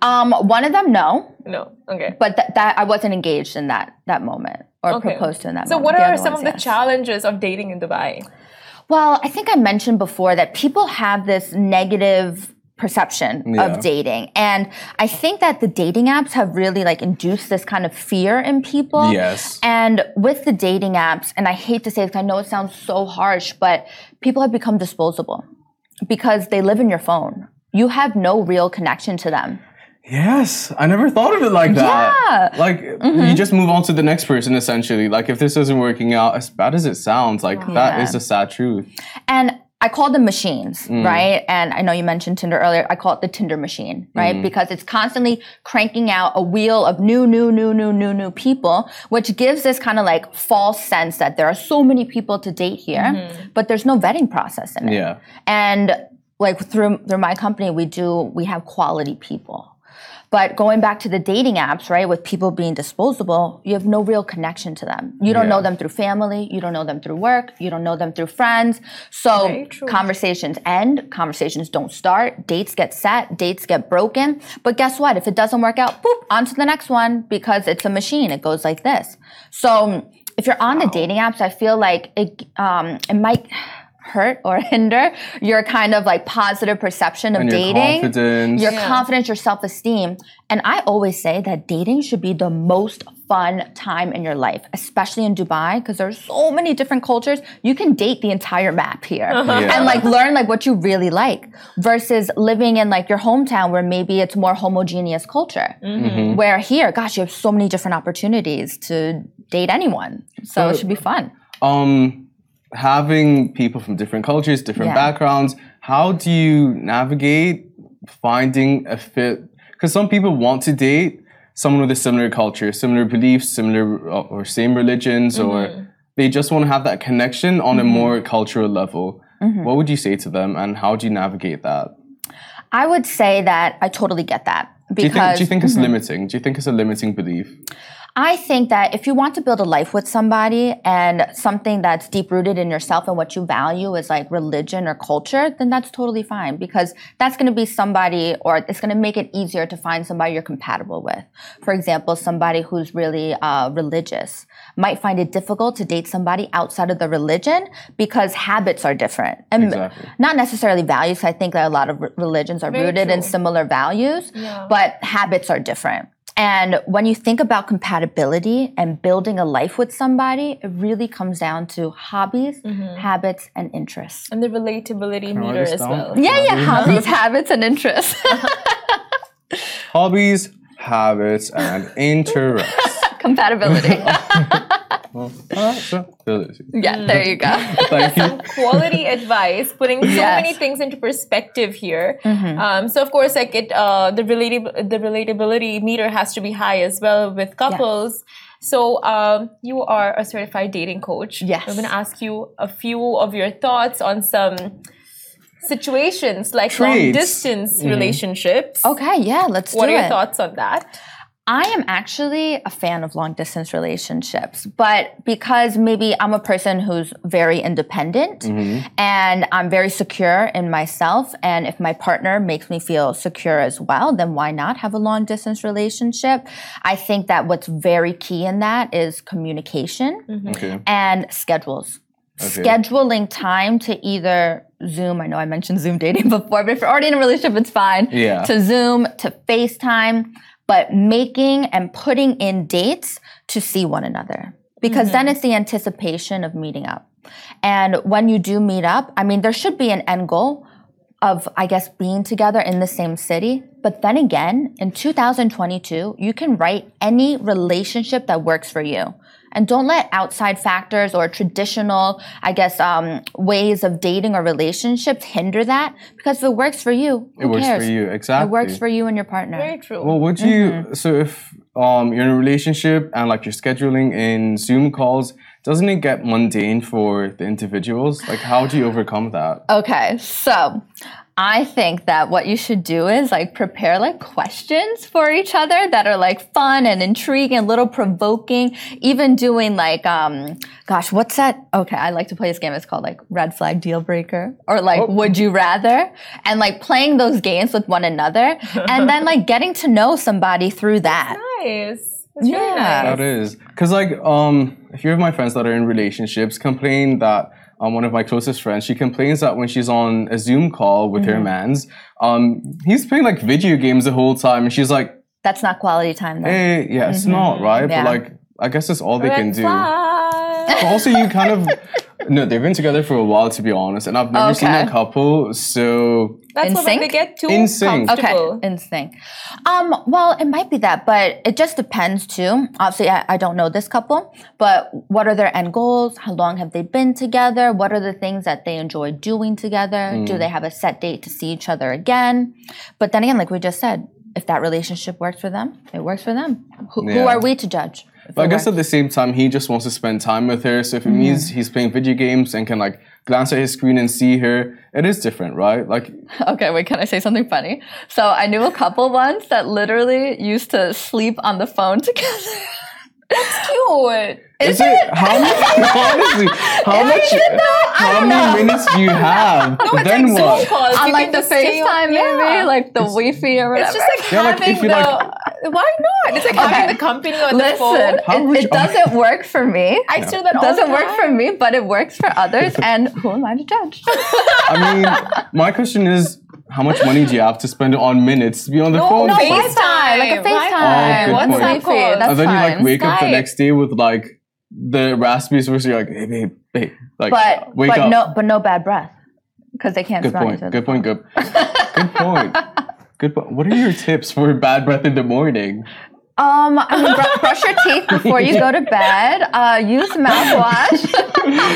C: Um, one of them no,
A: No. Okay.
C: but that that I wasn't engaged in that that moment or
A: Okay.
C: proposed to in that moment.
A: So
C: moment.
A: what
C: The
A: are some
C: ones,
A: of the
C: yes.
A: challenges of dating in Dubai?
C: Well, I think I mentioned before that people have this negative perception
B: Yeah.
C: of dating. And I think that the dating apps have really like induced this kind of fear in people.
B: Yes.
C: And with the dating apps, and I hate to say this, I know it sounds so harsh, but people have become disposable because they live in your phone. You have no real connection to them.
B: Yes, I never thought of it like that.
C: Yeah. Mm-hmm.
B: Like you just move on to the next person essentially. Like if this isn't working out, as bad as it sounds, like that
C: Yeah.
B: is the sad truth.
C: And I call them machines,
B: Mm.
C: right? And I know you mentioned Tinder earlier. I call it the Tinder machine, right?
B: Mm.
C: Because it's constantly cranking out a wheel of new, new, new, new, new, new people, which gives this kind of like false sense that there are so many people to date here, but there's no vetting process in it.
B: Yeah.
C: And like through through my company, we do we have quality people. But going back to the dating apps, right, with people being disposable, you have no real connection to them. You don't
B: Yeah.
C: know them through family, you don't know them through work, you don't know them through friends. So conversations end, conversations don't start, dates get set, dates get broken. But guess what? If it doesn't work out, boop, on to the next one because it's a machine. It goes like this. So if you're on the dating apps, I feel like it um, it might hurt or hinder your kind of like positive perception of
B: And your
C: dating
B: confidence.
C: your
A: Yeah.
C: confidence, your self esteem. And I always say that dating should be the most fun time in your life, especially in Dubai, because there's so many different cultures. You can date the entire map here
B: Yeah.
C: and like learn like what you really like versus living in like your hometown where maybe it's more homogeneous culture.
B: Mm-hmm.
C: Where here, gosh, you have so many different opportunities to date anyone. So it should be fun.
B: Um, having people from different cultures, different
C: Yeah.
B: backgrounds, how do you navigate finding a fit? Because some people want to date someone with a similar culture, similar beliefs, similar uh, or same religions,
C: Mm-hmm.
B: or they just want to have that connection on a more cultural level.
C: Mm-hmm.
B: What would you say to them, and how do you navigate that?
C: I would say that I totally get that
B: Do you think, do you think it's limiting? Do you think it's a limiting belief?
C: I think that if you want to build a life with somebody and something that's deep rooted in yourself and what you value is like religion or culture, then that's totally fine because that's going to be somebody or it's going to make it easier to find somebody you're compatible with. For example, somebody who's really uh, religious might find it difficult to date somebody outside of the religion because habits are different and
B: Exactly.
C: not necessarily values. I think that a lot of re- religions are
A: Very
C: rooted in similar values,
A: Yeah.
C: but habits are different. And when you think about compatibility and building a life with somebody, it really comes down to hobbies,
A: Mm-hmm.
C: habits, and interests.
A: And the relatability
B: I write
A: meter as well.
C: Yeah, yeah, hobbies, habits, and interests.
B: Hobbies, habits, and interests.
C: Compatibility.
B: Compatibility.
C: yeah, there you go.
B: Thank you.
A: quality advice, putting so
C: Yes. Mm-hmm.
A: many things into perspective here. Um, so of course, like it, uh, the relatab- the relatability meter has to be high as well with couples. So um, you are a certified dating coach.
C: Yes.
A: I'm going to ask you a few of your thoughts on some situations like long
B: Traits.
A: distance relationships.
C: Okay, yeah, let's
A: What
C: do
A: are your
C: it.
A: thoughts on that?
C: I am actually a fan of long distance relationships, but because maybe I'm a person who's very independent mm-hmm. and I'm very secure in myself, and if my partner makes me feel secure as well, then why not have a long distance relationship? I think that what's very key in that is communication mm-hmm.
B: Okay.
C: and schedules.
B: Okay.
C: Scheduling time to either Zoom, I know I mentioned Zoom dating before, but if you're already in a relationship, it's fine.
B: Yeah.
C: To Zoom, to FaceTime, but making and putting in dates to see one another. Because then mm-hmm. it's the anticipation of meeting up. And when you do meet up, I mean, there should be an end goal of, I guess, being together in the same city. But then again, in 2022, you can write any relationship that works for you. And don't let outside factors or traditional, I guess, um, ways of dating or relationships hinder that. Because if it works for you,
B: It works
C: cares?
B: for you. Exactly.
C: It works for you and your partner.
A: Very true.
B: Well, would you?
C: Mm-hmm.
B: So if um you're in a relationship and like you're scheduling in Zoom calls, doesn't it get mundane for the individuals? Like, how do you overcome that?
C: Okay, so I think that what you should do is like prepare like questions for each other that are like fun and intriguing, a little provoking. Even doing like, um, gosh, what's that? Okay, I like to play this game. It's called like Red Flag Deal Breaker or like Would You Rather, and like playing those games with one another, and then like getting to know somebody through that.
A: nice. That's really
C: Yeah.
A: nice.
B: That is because like um a few of my friends that are in relationships complain that um, one of my closest friends she complains that when she's on a Zoom call with
C: Mm-hmm.
B: her man's um he's playing like video games the whole time and she's like
C: That's not quality time though.
B: hey yeah it's not right
C: Mm-hmm. Yeah.
B: but like I guess that's all they can
A: Red
B: do. But also you kind of no they've been together for a while to be honest and I've never seen a couple so
A: That's
C: In
A: what when they
C: sync?
A: get too
B: In sync.
A: comfortable.
C: Okay, instinct. Um, well, it might be that, but it just depends too. Obviously, I, I don't know this couple, but what are their end goals? How long have they been together? What are the things that they enjoy doing together?
B: Mm.
C: Do they have a set date to see each other again? But then again, like we just said, if that relationship works for them, it works for them. Who, who are we to judge?
B: But I guess at the same time, he just wants to spend time with her. So if it
C: Mm-hmm.
B: means he's playing video games and can like glance at his screen and see her, it is different, right? Like,
C: Okay, wait, can I say something funny? So I knew a couple once that literally used to sleep on the phone together.
A: That's cute.
B: is it how many? honestly, how much? How many minutes do you have? then
A: Zoom
B: what?
A: calls.
C: on
A: You
C: like the
A: just stay
C: FaceTime, maybe
A: Yeah.
C: like the Wi-Fi or whatever.
A: It's just like
B: Yeah,
A: having
B: if you,
A: the.
B: like-
A: why not? It's like having the company on the phone.
C: Listen,
B: How
C: it, it doesn't work for me.
A: I do that
C: It
A: all
C: doesn't
A: the
C: work
A: time.
C: for me, but it works for others. And who am I to judge?
B: I mean, my question is, how much money do you have to spend on minutes to be on the
A: No,
B: phone?
A: no,
B: It's like-
A: FaceTime.
C: like a
A: Wi-Fi.
C: FaceTime,
B: Oh, good point.
C: WhatsApp call. That's
B: and then you like
C: fine.
B: wake up the next day with like the raspberries where you're like, hey babe, babe, like
C: But
B: wake
C: but
B: up.
C: no but no bad breath because they can't
B: Good
C: smell
B: point.
C: each other.
B: Good point. Good. Good point. Good point. What are your tips for bad breath in the morning?
C: Um, I mean, br- brush your teeth before you go to bed. Uh, use mouthwash.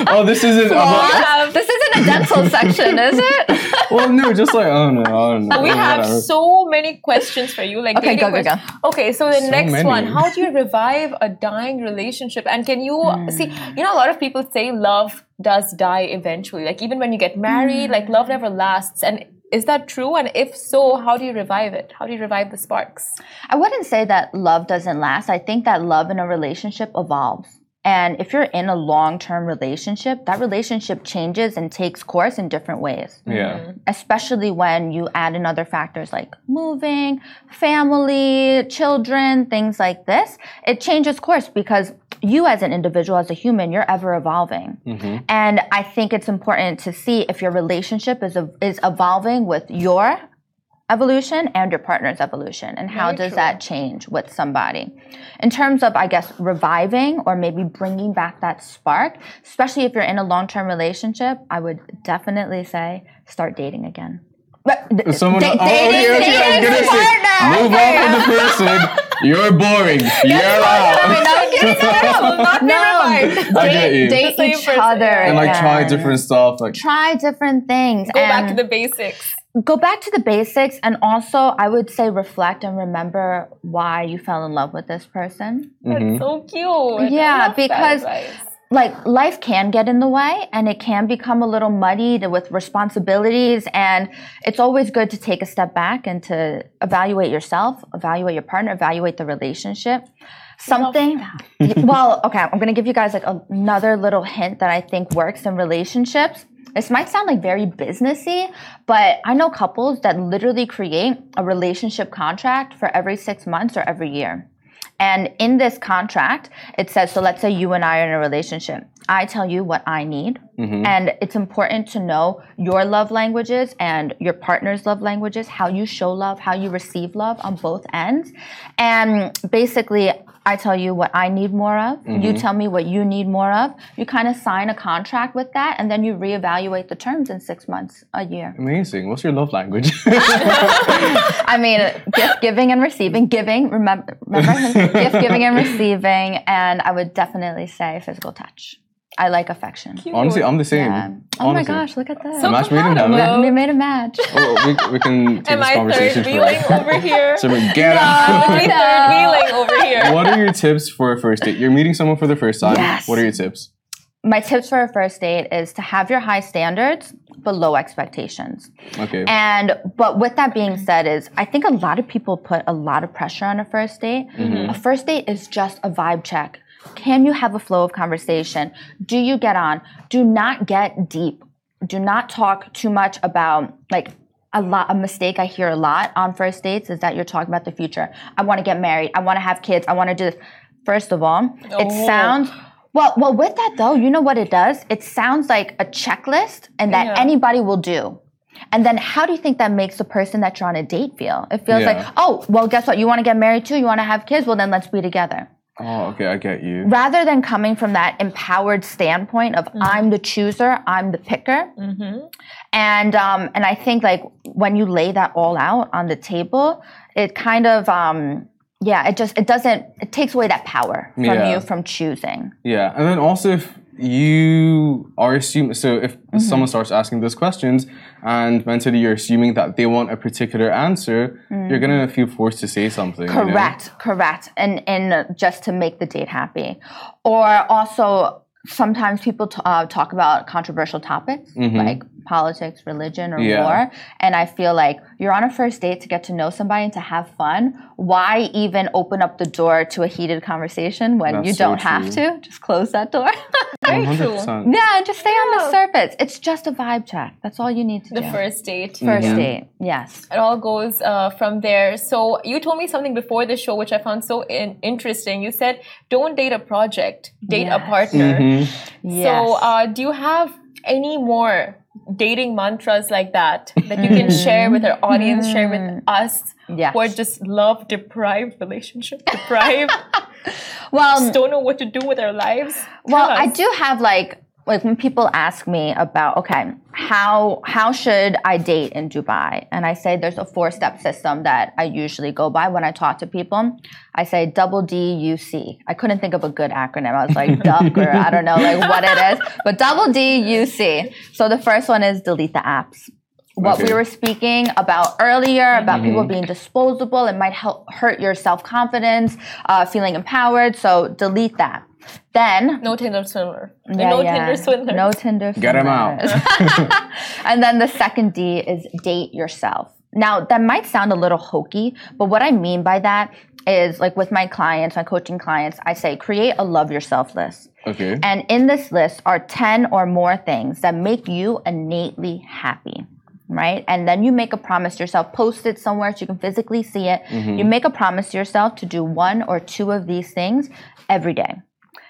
B: Oh, this isn't. about,
C: Floss. This isn't a dental section, is it?
B: well, no, just like I don't know. I don't.
A: We have
B: whatever.
A: so many questions for you. Like
C: Okay,
A: dating
C: go, go.
A: Okay, so the
B: So
A: next
B: many.
A: one: How do you revive a dying relationship? And can you
C: Hmm.
A: see? You know, a lot of people say love does die eventually. Like even when you get married, like love never lasts. And Is that true? And if so, how do you revive it? How do you revive the sparks?
C: I wouldn't say that love doesn't last. I think that love in a relationship evolves. And if you're in a long term relationship, that relationship changes and takes course in different ways.
B: Yeah. Mm-hmm.
C: Especially when you add in other factors like moving, family, children, things like this. It changes course because you as an individual, as a human, you're ever evolving. Mm-hmm. And I think it's important to see if your relationship is, is evolving with your evolution and your partner's evolution and how
A: Very
C: does
A: true.
C: that change with somebody in terms of i guess reviving or maybe bringing back that spark especially if you're in a long-term relationship i would definitely say start dating again but d-
B: Someone,
C: da-
B: oh, okay,
C: dating-
B: okay, I was
C: dating
B: gonna say,
C: partner.
B: move on from the person. You're boring. You're out.
A: Not
C: no.
B: I get you.
C: date, date
A: The same
C: each
A: person,
C: other
A: yeah.
B: And like try different stuff. Like
C: try different things
A: Go back to the basics.
C: go back to the basics and also i would say reflect and remember why you fell in love with this person
A: That's mm-hmm. so cute.
C: Yeah,
A: I love that
C: because-
A: advice.
C: Like life can get in the way and it can become a little muddied with responsibilities and it's always good to take a step back and to evaluate yourself evaluate your partner evaluate the relationship. Something well okay i'm going to give you guys like another little hint that i think works in relationships. This might sound like very businessy but i know couples that literally create a relationship contract for every six months or every year and in this contract, it says so let's say you and I are in a relationship. I tell you what I need. Mm-hmm. And it's important to know your love languages and your partner's love languages, how you show love, how you receive love on both ends. And basically, I tell you what I need more of. You mm-hmm. tell me what you need more of. You kind of sign a contract with that, and then you reevaluate the terms in six months, a year.
B: amazing. What's your love language?
C: I mean, gift giving and receiving. Giving, remember, remember gift giving and receiving, and I would definitely say physical touch. I like affection.
B: Honestly, I'm the same.
C: Yeah. Oh my gosh, look at that.
A: So
B: A match made in
A: compatible.
B: heaven.
C: we made a match.
B: Oh, we, we can take
A: Am
B: this
A: I
B: conversation
A: third wheeling over here?
B: So we get
A: Am
B: out.
A: I third wheeling over here?
B: what are your tips for a first date? You're meeting someone for the first time.
C: Yes.
B: What are your tips?
C: My tips for a first date is to have your high standards but low expectations.
B: Okay.
C: And but with that being said, is I think a lot of people put a lot of pressure on a first date. Mm-hmm. A first date is just a vibe check. Can you have a flow of conversation? Do you get on? Do not get deep. Do not talk too much about like a lot a mistake I hear a lot on first dates is that you're talking about the future. I want to get married. I want to have kids. I want to do this. First of all, it
A: Oh.
C: sounds well, well, with that though, you know what it does? It sounds like a checklist and that
A: Yeah.
C: anybody will do. And then how do you think that makes the person that you're on a date feel? It feels
B: Yeah.
C: like, oh, well, guess what? You want to get married too? You want to have kids? Well, then let's be together.
B: Oh, okay, I get you.
C: Rather than coming from that empowered standpoint of I'm the chooser, I'm the picker. And um, and I think like when you lay that all out on the table, it kind of um, yeah, it just it doesn't it takes away that power from
B: Yeah.
C: you from choosing.
B: Yeah, and then also if you are assuming, so if
C: Mm-hmm.
B: someone starts asking those questions and mentally you're assuming that they want a particular answer, you're gonna feel forced to say something. you know?
C: Mm. Correct, correct. And and just to make the date happy, or also sometimes people t- uh, talk about controversial topics like politics, religion, or.
B: Yeah.
C: war. And I feel like you're on a first date to get to know somebody and to have fun. Why even open up the door to a heated conversation when
B: That's
C: you don't have to? Just close that door.
A: Very true.
C: yeah, just stay on the surface. It's just a vibe check. That's all you need to
A: The
C: do.
A: first date.
C: First
B: Mm-hmm.
C: date, yes.
A: It all goes uh, from there. So you told me something before the show, which I found so in- interesting. You said, "Don't date a project, date a partner."
B: Mm-hmm.
C: Yes.
A: So, uh, do you have any more dating mantras like that that you can share with our audience, share with mm-hmm. us
C: Yes.
A: who are just love deprived, relationship deprived,
C: well,
A: don't know what to do with our lives?
C: Well, I do have like like when people ask me about okay, how how should I date in Dubai? And I say there's a four step system that I usually go by when I talk to people. I say double D U C. I couldn't think of a good acronym. I was like duck or I don't know like what it is, but double D U C. So the first one is delete the apps what we were speaking about earlier about people being disposable it might help hurt your self-confidence uh, feeling empowered so delete that Then
A: No Tinder swindler.
C: Yeah,
A: no
C: yeah.
A: Tinder swindler.
C: No Tinder.
B: Get 'em out.
C: and then the second D is date yourself. Now that might sound a little hokey, but what I mean by that is like with my clients, my coaching clients, I say create a love yourself list.
B: Okay.
C: And in this list are 10 or more things that make you innately happy. Right? And then you make a promise to yourself, post it somewhere so you can physically see it. Mm-hmm. You make a promise to yourself to do one or two of these things every day.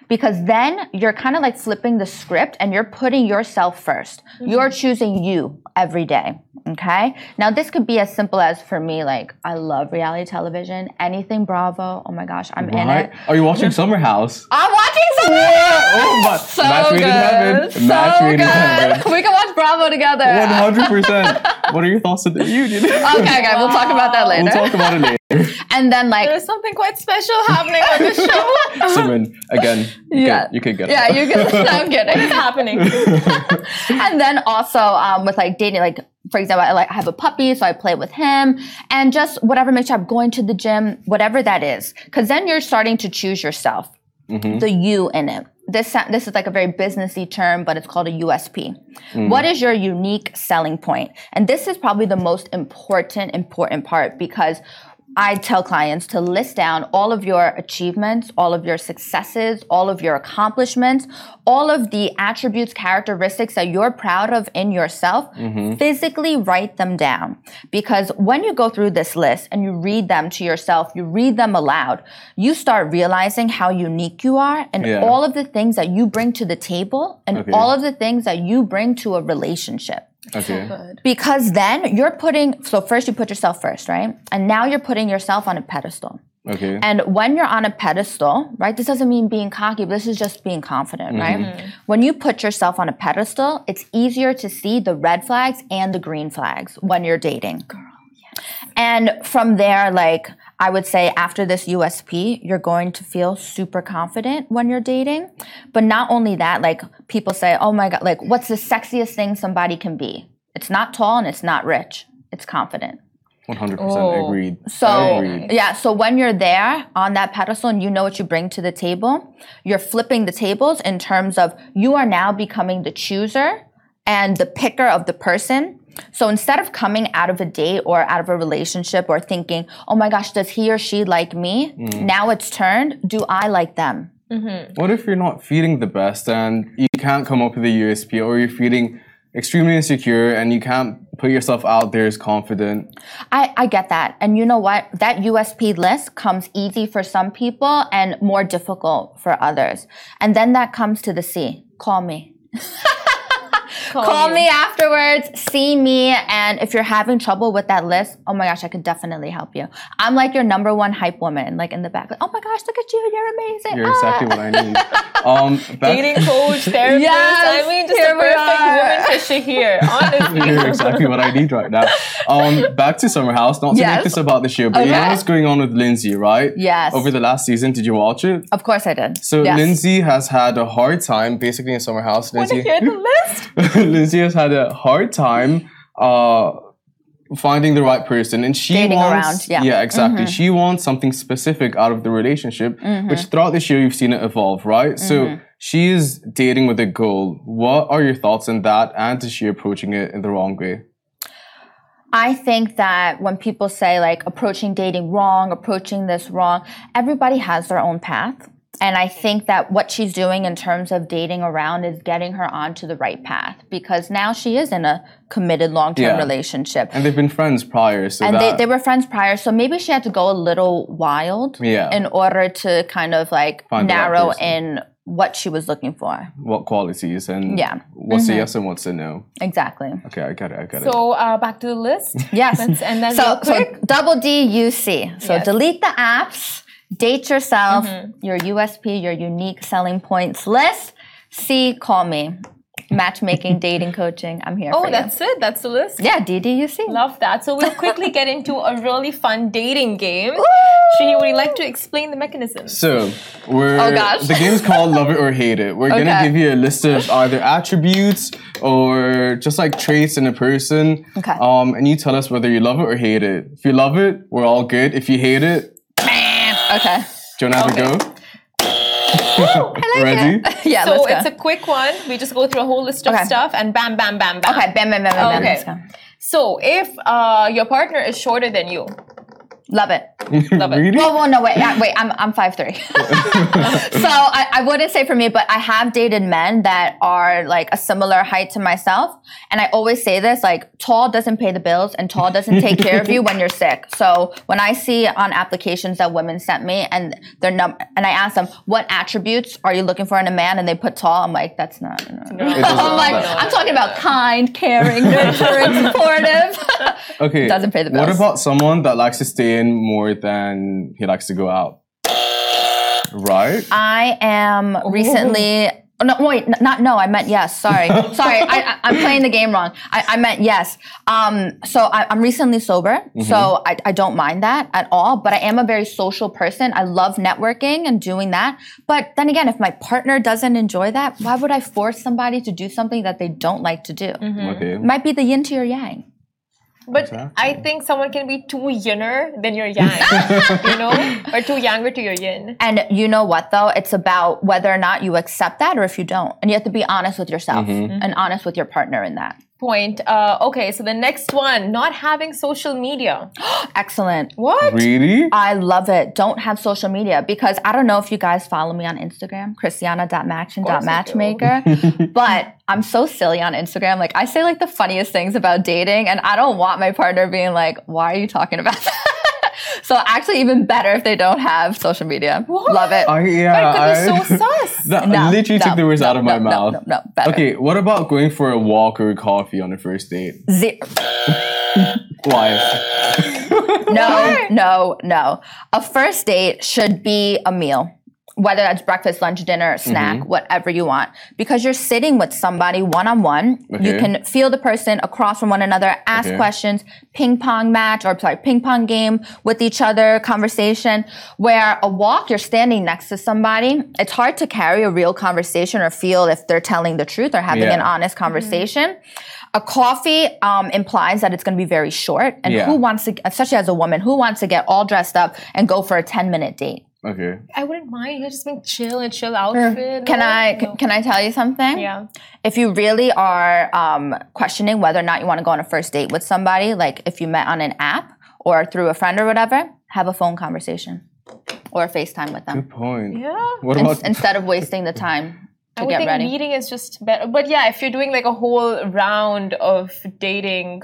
C: Because then you're kind of like flipping the script and you're putting yourself 1st you mm-hmm. You're choosing you every day. Okay. Now, this could be as simple as for me, like, I love reality television, anything Bravo. Oh my gosh, I'm in it.
B: Are you watching Summer House?
C: I'm watching some
B: Oh, my,
C: so
B: match made in
C: good.
B: heaven.
C: So
B: match made in
C: good.
B: heaven.
C: We can watch Bravo together.
B: One hundred percent. What are your thoughts on the union?
C: Okay, okay, we'll talk about that later.
B: We'll talk about it later.
C: and then like
A: There's something quite special happening on this show.
B: Simon, again, you
C: Yeah.
B: could, you could get
C: yeah,
B: it.
C: you can. I'm kidding.
A: It's happening.
C: and then also um, with like dating, like for example, I like I have a puppy, so I play with him, and just whatever makes sure I'm going to the gym, whatever that is, because then you're starting to choose yourself, the you in it. This this is like a very businessy term, but it's called a USP. Hmm. What is your unique selling point? And this is probably the most important important part because I tell clients to list down all of your achievements, all of your successes, all of your accomplishments, all of the attributes, characteristics that you're proud of in yourself. Mm-hmm. Physically write them down. Because when you go through this list and you read them to yourself, you read them aloud, you start realizing how unique you are and
B: Yeah.
C: all of the things that you bring to the table and
B: Okay.
C: all of the things that you bring to a relationship.
B: Okay.
A: Good.
C: Because then you're putting, so first you put yourself first, right? And now you're putting yourself on a pedestal.
B: Okay.
C: And when you're on a pedestal, right, this doesn't mean being cocky, but this is just being confident, mm-hmm. right? When you put yourself on a pedestal, it's easier to see the red flags and the green flags when you're dating. Girl, yes. And from there, like, I would say after this USP, you're going to feel super confident when you're dating. But not only that, like, people say, oh my God, like, what's the sexiest thing somebody can be? It's not tall and it's not rich, it's confident.
B: One hundred percent
A: Oh.
B: agreed.
C: So
B: Agreed.
C: yeah, so when you're there on that pedestal and you know what you bring to the table, you're flipping the tables in terms of you are now becoming the chooser and the picker of the person. So instead of coming out of a date or out of a relationship or thinking, "Oh my gosh, does he or she like me?" Mm. Now it's turned, "Do I like them?" Mm-hmm.
B: What if you're not feeling the best and you can't come up with a USP, or you're feeling extremely insecure and you can't put yourself out there as confident?
C: I, I get that. And you know what? That USP list comes easy for some people and more difficult for others. And then that comes to the C. Call me. Call
A: you.
C: me afterwards, see me, and if you're having trouble with that list, oh my gosh, I could definitely help you. I'm like your number one hype woman, like in the back. Like, oh my gosh, look at you, you're amazing.
B: You're
C: Ah.
B: exactly what I need. Um, back-
A: Dating coach, therapist.
C: Yes,
A: I mean, just
C: here
A: a
C: we
A: perfect
C: are.
A: woman for Shahir. Honestly.
B: You're exactly what I need right now. Um, back to Summer House. Not to
C: Yes.
B: make this about the show, but you know what's going on with Lindsay, right?
C: Yes.
B: Over the last season, did you watch it?
C: Of course I did.
B: So
C: yes.
B: Lindsay has had a hard time, basically in Summer House.
A: Want to
B: Lindsay,
A: hear the list?
B: Lindsay has had a hard time uh, finding the right person, and she
C: Dating
B: wants,
C: around, yeah. Mm-hmm.
B: exactly. She wants something specific out of the relationship, which throughout this year you've seen it evolve, right?
C: Mm-hmm.
B: So she is dating with a goal. What are your thoughts on that, and is she approaching it in the wrong way?
C: I think that when people say like approaching dating wrong, approaching this wrong, everybody has their own path. And I think that what she's doing in terms of dating around is getting her onto the right path because now she is in a committed long term
B: Yeah.
C: relationship.
B: And they've been friends prior, so
C: And they,
B: that
C: they were friends prior, so maybe she had to go a little wild
B: Yeah.
C: in order to kind of like
B: Find the right
C: narrow in what she was looking for.
B: what qualities and
C: Yeah. Mm-hmm.
B: what's a yes and what's a no.
C: Exactly.
B: Okay, I got it. I got it.
A: So uh, back to the list.
C: Yes.
A: Let's end that
C: so,
A: real quick.
C: so double D U C. So
A: Yes.
C: delete the apps, date yourself,
A: Mm-hmm.
C: your USP, your unique selling points list. See, call me. Matchmaking, dating, coaching. I'm here for
A: Oh,
C: you.
A: that's it. That's the list.
C: yeah, DDUC.
A: Love that. So we'll quickly get into a really fun dating game. Shahi, would you like to explain the mechanism?
B: So we're
C: Oh, gosh.
B: the game's called Love It or Hate It. We're gonna give you a list of either attributes or just like traits in a person.
C: Okay.
B: Um, and you tell us whether you love it or hate it. If you love it, we're all good. If you hate it,
C: Okay.
B: do you wanna have
A: Okay.
B: a go? Ready?
C: yeah,
A: so
C: let's go.
A: it's a quick one. We just go through a whole list of
C: Okay.
A: stuff and bam, bam, bam, bam.
C: okay, bam, bam, bam, bam, bam.
A: Okay.
C: Let's go.
A: So if uh, your partner is shorter than you,
C: Love it.
A: Love it.
B: really?
C: Well, well, no, wait, yeah, wait. I'm I'm five three, so I, I wouldn't say for me, but I have dated men that are like a similar height to myself, and I always say this: like, tall doesn't pay the bills, and tall doesn't take care of you when you're sick. So when I see on applications that women sent me, and their num, and I ask them, what attributes are you looking for in a man, and they put tall, I'm like, that's not. No.
B: It
C: I'm like, I'm talking about kind, caring, nurturing, supportive.
B: okay.
C: doesn't pay the bills.
B: What about someone that likes to stay in more than he likes to go out? Right?
C: I am recently. Oh, no, wait, not no. I meant yes. Sorry, sorry. I, I, I'm playing the game wrong. I, I meant yes. Um, so I, I'm recently sober, so I, I don't mind that at all. But I am a very social person. I love networking and doing that. But then again, if my partner doesn't enjoy that, why would I force somebody to do something that they don't like to do?
B: Okay.
C: Might be the yin to your yang.
A: But
B: Exactly.
A: I think someone can be too yinner than your yang, you know, or too younger to your yin.
C: And you know what though? It's about whether or not you accept that or if you don't. And you have to be honest with yourself mm-hmm. and honest with your partner in that.
A: Point. Uh, okay, so the next one, not having social media.
C: Excellent.
A: What?
B: Really?
C: I love it. Don't have social media because I don't know if you guys follow me on Instagram, Christiana.match and .matchmaker, but I'm so silly on Instagram. Like I say like the funniest things about dating and I don't want my partner being like, why are you talking about that? So actually even better if they don't have social media. Love it.
B: I, yeah.
A: But it could be so
B: I-
A: sus.
B: That
C: No,
B: literally took the words
C: no,
B: out of
C: no,
B: my
C: no,
B: mouth.
C: No, no, better.
B: Okay, what about going for a walk or coffee on a first date?
C: Ze-
B: Why?
C: no, no, no. A first date should be a meal. Whether that's breakfast, lunch, dinner, snack,
B: Mm-hmm.
C: whatever you want. Because you're sitting with somebody one on one. You can feel the person across from one another, ask
B: Okay.
C: questions, ping pong match, or sorry, ping pong game with each other, conversation. Where a walk, you're standing next to somebody. It's hard to carry a real conversation or feel if they're telling the truth or having an honest conversation. A coffee um, implies that it's going to be very short. And
B: Yeah.
C: who wants to, especially as a woman, who wants to get all dressed up and go for a 10 minute date?
B: Okay.
A: I wouldn't mind. You just being chill and chill outfit.
C: Can
A: No,
C: I,
A: no.
C: can I tell you something?
A: Yeah.
C: If you really are um, questioning whether or not you want to go on a first date with somebody, like if you met on an app or through a friend or whatever, have a phone conversation or a FaceTime with them
B: Good point.
A: Yeah.
B: What
C: In- instead of wasting the time
A: I
C: to
A: would
C: get
A: think
C: ready.
A: meeting is just better. But yeah, if you're doing like a whole round of dating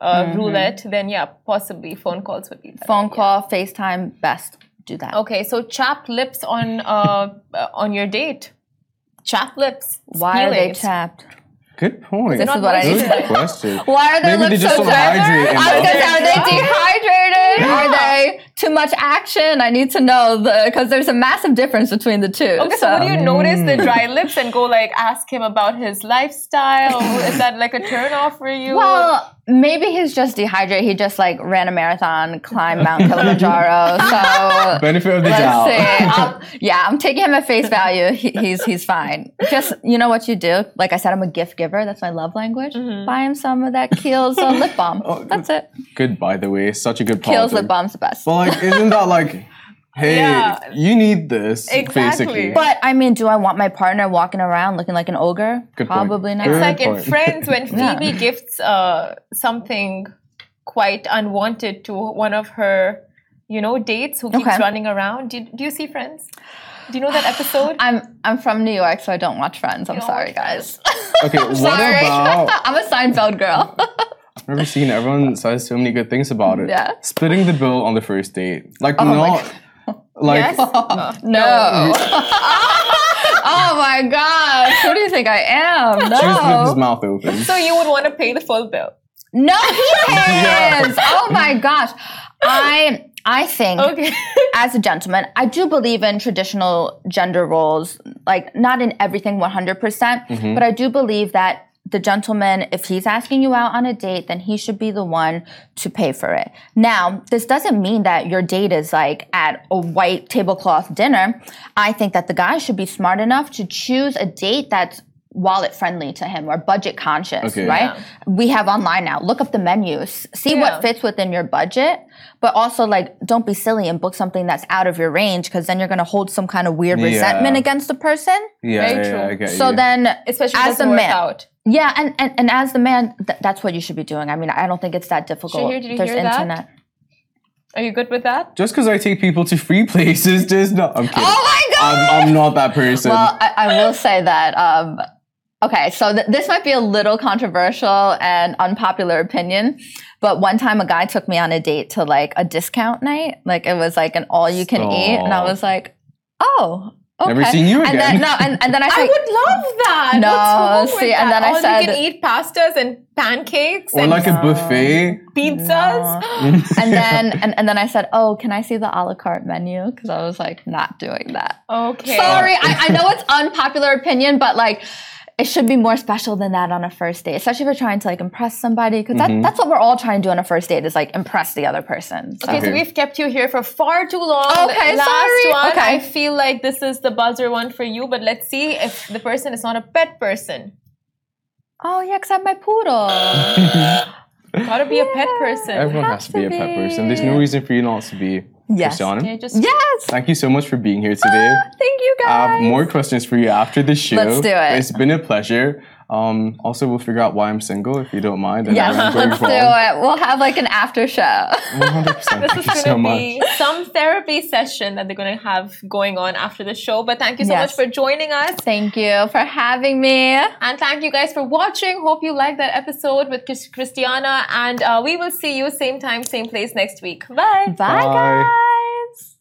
A: uh, roulette, then yeah, possibly phone calls would be better.
C: phone
A: yeah.
C: call, FaceTime, best. Do that.
A: Okay, so chapped lips on uh, uh, on your date. Chapped lips.
C: Why are they
A: peelings.
C: chapped?
B: Good point.
C: This
A: not
C: is what I need
B: Good
C: to
B: question.
C: Why are their
B: Maybe they
C: lips
B: just
C: so
B: don't
C: chapped?
B: hydrate
C: I was gonna say, are they
A: Yeah.
C: dehydrated? Are they too much action? I need to know the because there's a massive difference between the two.
A: Okay, so would you notice
B: Mm.
A: the dry lips and go like ask him about his lifestyle? Is that like a turn off for you?
C: Well, maybe he's just dehydrated. He just like ran a marathon, climbed Mount Kilimanjaro. So
B: Benefit of the doubt.
C: yeah, I'm taking him at face value. He, he's he's fine. Just you know what you do. Like I said, I'm a gift giver. That's my love language.
A: Mm-hmm.
C: Buy him some of that Kiehl's uh, lip balm.
B: Oh,
C: That's it.
B: Good, by the way. Such a good
C: Kiehl's lip balm's the best.
B: But like, isn't that like, hey,
A: Yeah.
B: you need this,
A: Exactly.
B: basically.
C: But I mean, do I want my partner walking around looking like an ogre?
B: Good point.
C: Probably not.
B: Good
A: it's like in. Friends when
C: Yeah.
A: Phoebe gifts uh, something quite unwanted to one of her, you know, dates who keeps
C: Okay.
A: running around. Do, do you see Friends? Do you know that episode?
C: I'm I'm from New York, so I don't watch Friends. I'm
A: don't
C: sorry, guys.
B: okay, what
C: sorry.
B: about?
C: I'm a Seinfeld girl.
B: I've never seen everyone says so many good things about it.
C: Yeah.
B: Splitting the bill on the first date, like
C: my
B: not, like
A: yes. Uh,
C: no. oh my gosh, who do you think I am?
B: just with his
C: No.
B: mouth open.
A: so you would want to pay the full bill.
C: No, he
B: Yeah.
C: Oh my gosh. I I think
A: Okay.
C: as a gentleman, I do believe in traditional gender roles, like not in everything 100%, percent but I do believe that the gentleman, if he's asking you out on a date, then he should be the one to pay for it. Now, this doesn't mean that your date is like at a white tablecloth dinner. I think that the guy should be smart enough to choose a date that's wallet friendly to him or budget conscious,
B: Okay.
C: right?
A: Yeah.
C: We have online now. Look up the menus, see
A: Yeah.
C: what fits within your budget, but also like don't be silly and book something that's out of your range because then you're going to hold some kind of weird
B: Yeah.
C: resentment against the person.
B: Yeah,
A: Very
B: yeah,
A: true.
B: I get
C: So
B: you.
C: then,
A: Especially
C: as the man,
A: out.
C: yeah, and, and and as the man, th- that's what you should be doing. I mean, I don't think it's that difficult.
A: Shahir, did you
C: There's
A: hear that? Are you good with that?
B: just because I take people to free places does not. I'm kidding.
C: Oh my god!
B: I'm, I'm not that person.
C: Well, I, I will say that. Um, okay, so th- this might be a little controversial and unpopular opinion, but one time a guy took me on a date to like a discount night. Like it was like an all you can eat, and I was like, oh. Okay.
B: Never seen you
C: And
B: again.
C: then no, and, and then I said, I
A: would love that.
C: No,
A: What's wrong
C: see, and
A: that?
C: then I
A: All
C: said-
A: you can eat pastas and pancakes
B: or
A: and
B: like a buffet.
A: pizzas.
C: and then and, and then I said, oh, can I see the a la carte menu? Because I was like not doing that.
A: Okay.
C: Sorry, I, I know it's unpopular opinion, but like it should be more special than that on a first date, especially if you're trying to like impress somebody. Because that, mm-hmm. that's what we're all trying to do on a first date is like impress the other person. So.
A: Okay, so we've kept you here for far too long.
C: Okay,
A: Last
C: sorry.
A: one.
C: Okay.
A: I feel like this is the buzzer one for you, but let's see if the person is not a pet person.
C: Oh yeah, because I'm my poodle.
A: Gotta be a pet person.
B: Everyone has,
C: has
B: to be a pet person. There's no reason for you not to be
C: Yes.
B: Christiana.
A: Yeah, just
C: yes.
B: Thank you so much for being here ah, today.
C: Thank you guys.
B: I have more questions for you after the show.
C: Let's do it.
B: It's been a pleasure. Um, also, we'll figure out why I'm single if you don't mind. and
C: Yes,
B: where I'm going
C: let's do it. We'll have like an after show.
B: 100%.
A: this
B: Thank
A: is
B: you
A: going
B: so
A: to
B: much.
A: be some therapy session that they're going to have going on after the show. But thank you so
C: Yes.
A: much for joining us.
C: Thank you for having me.
A: And thank you guys for watching. Hope you liked that episode with Christiana. And uh, we will see you same time, same place next week. Bye.
C: Bye,
B: Bye.
C: guys.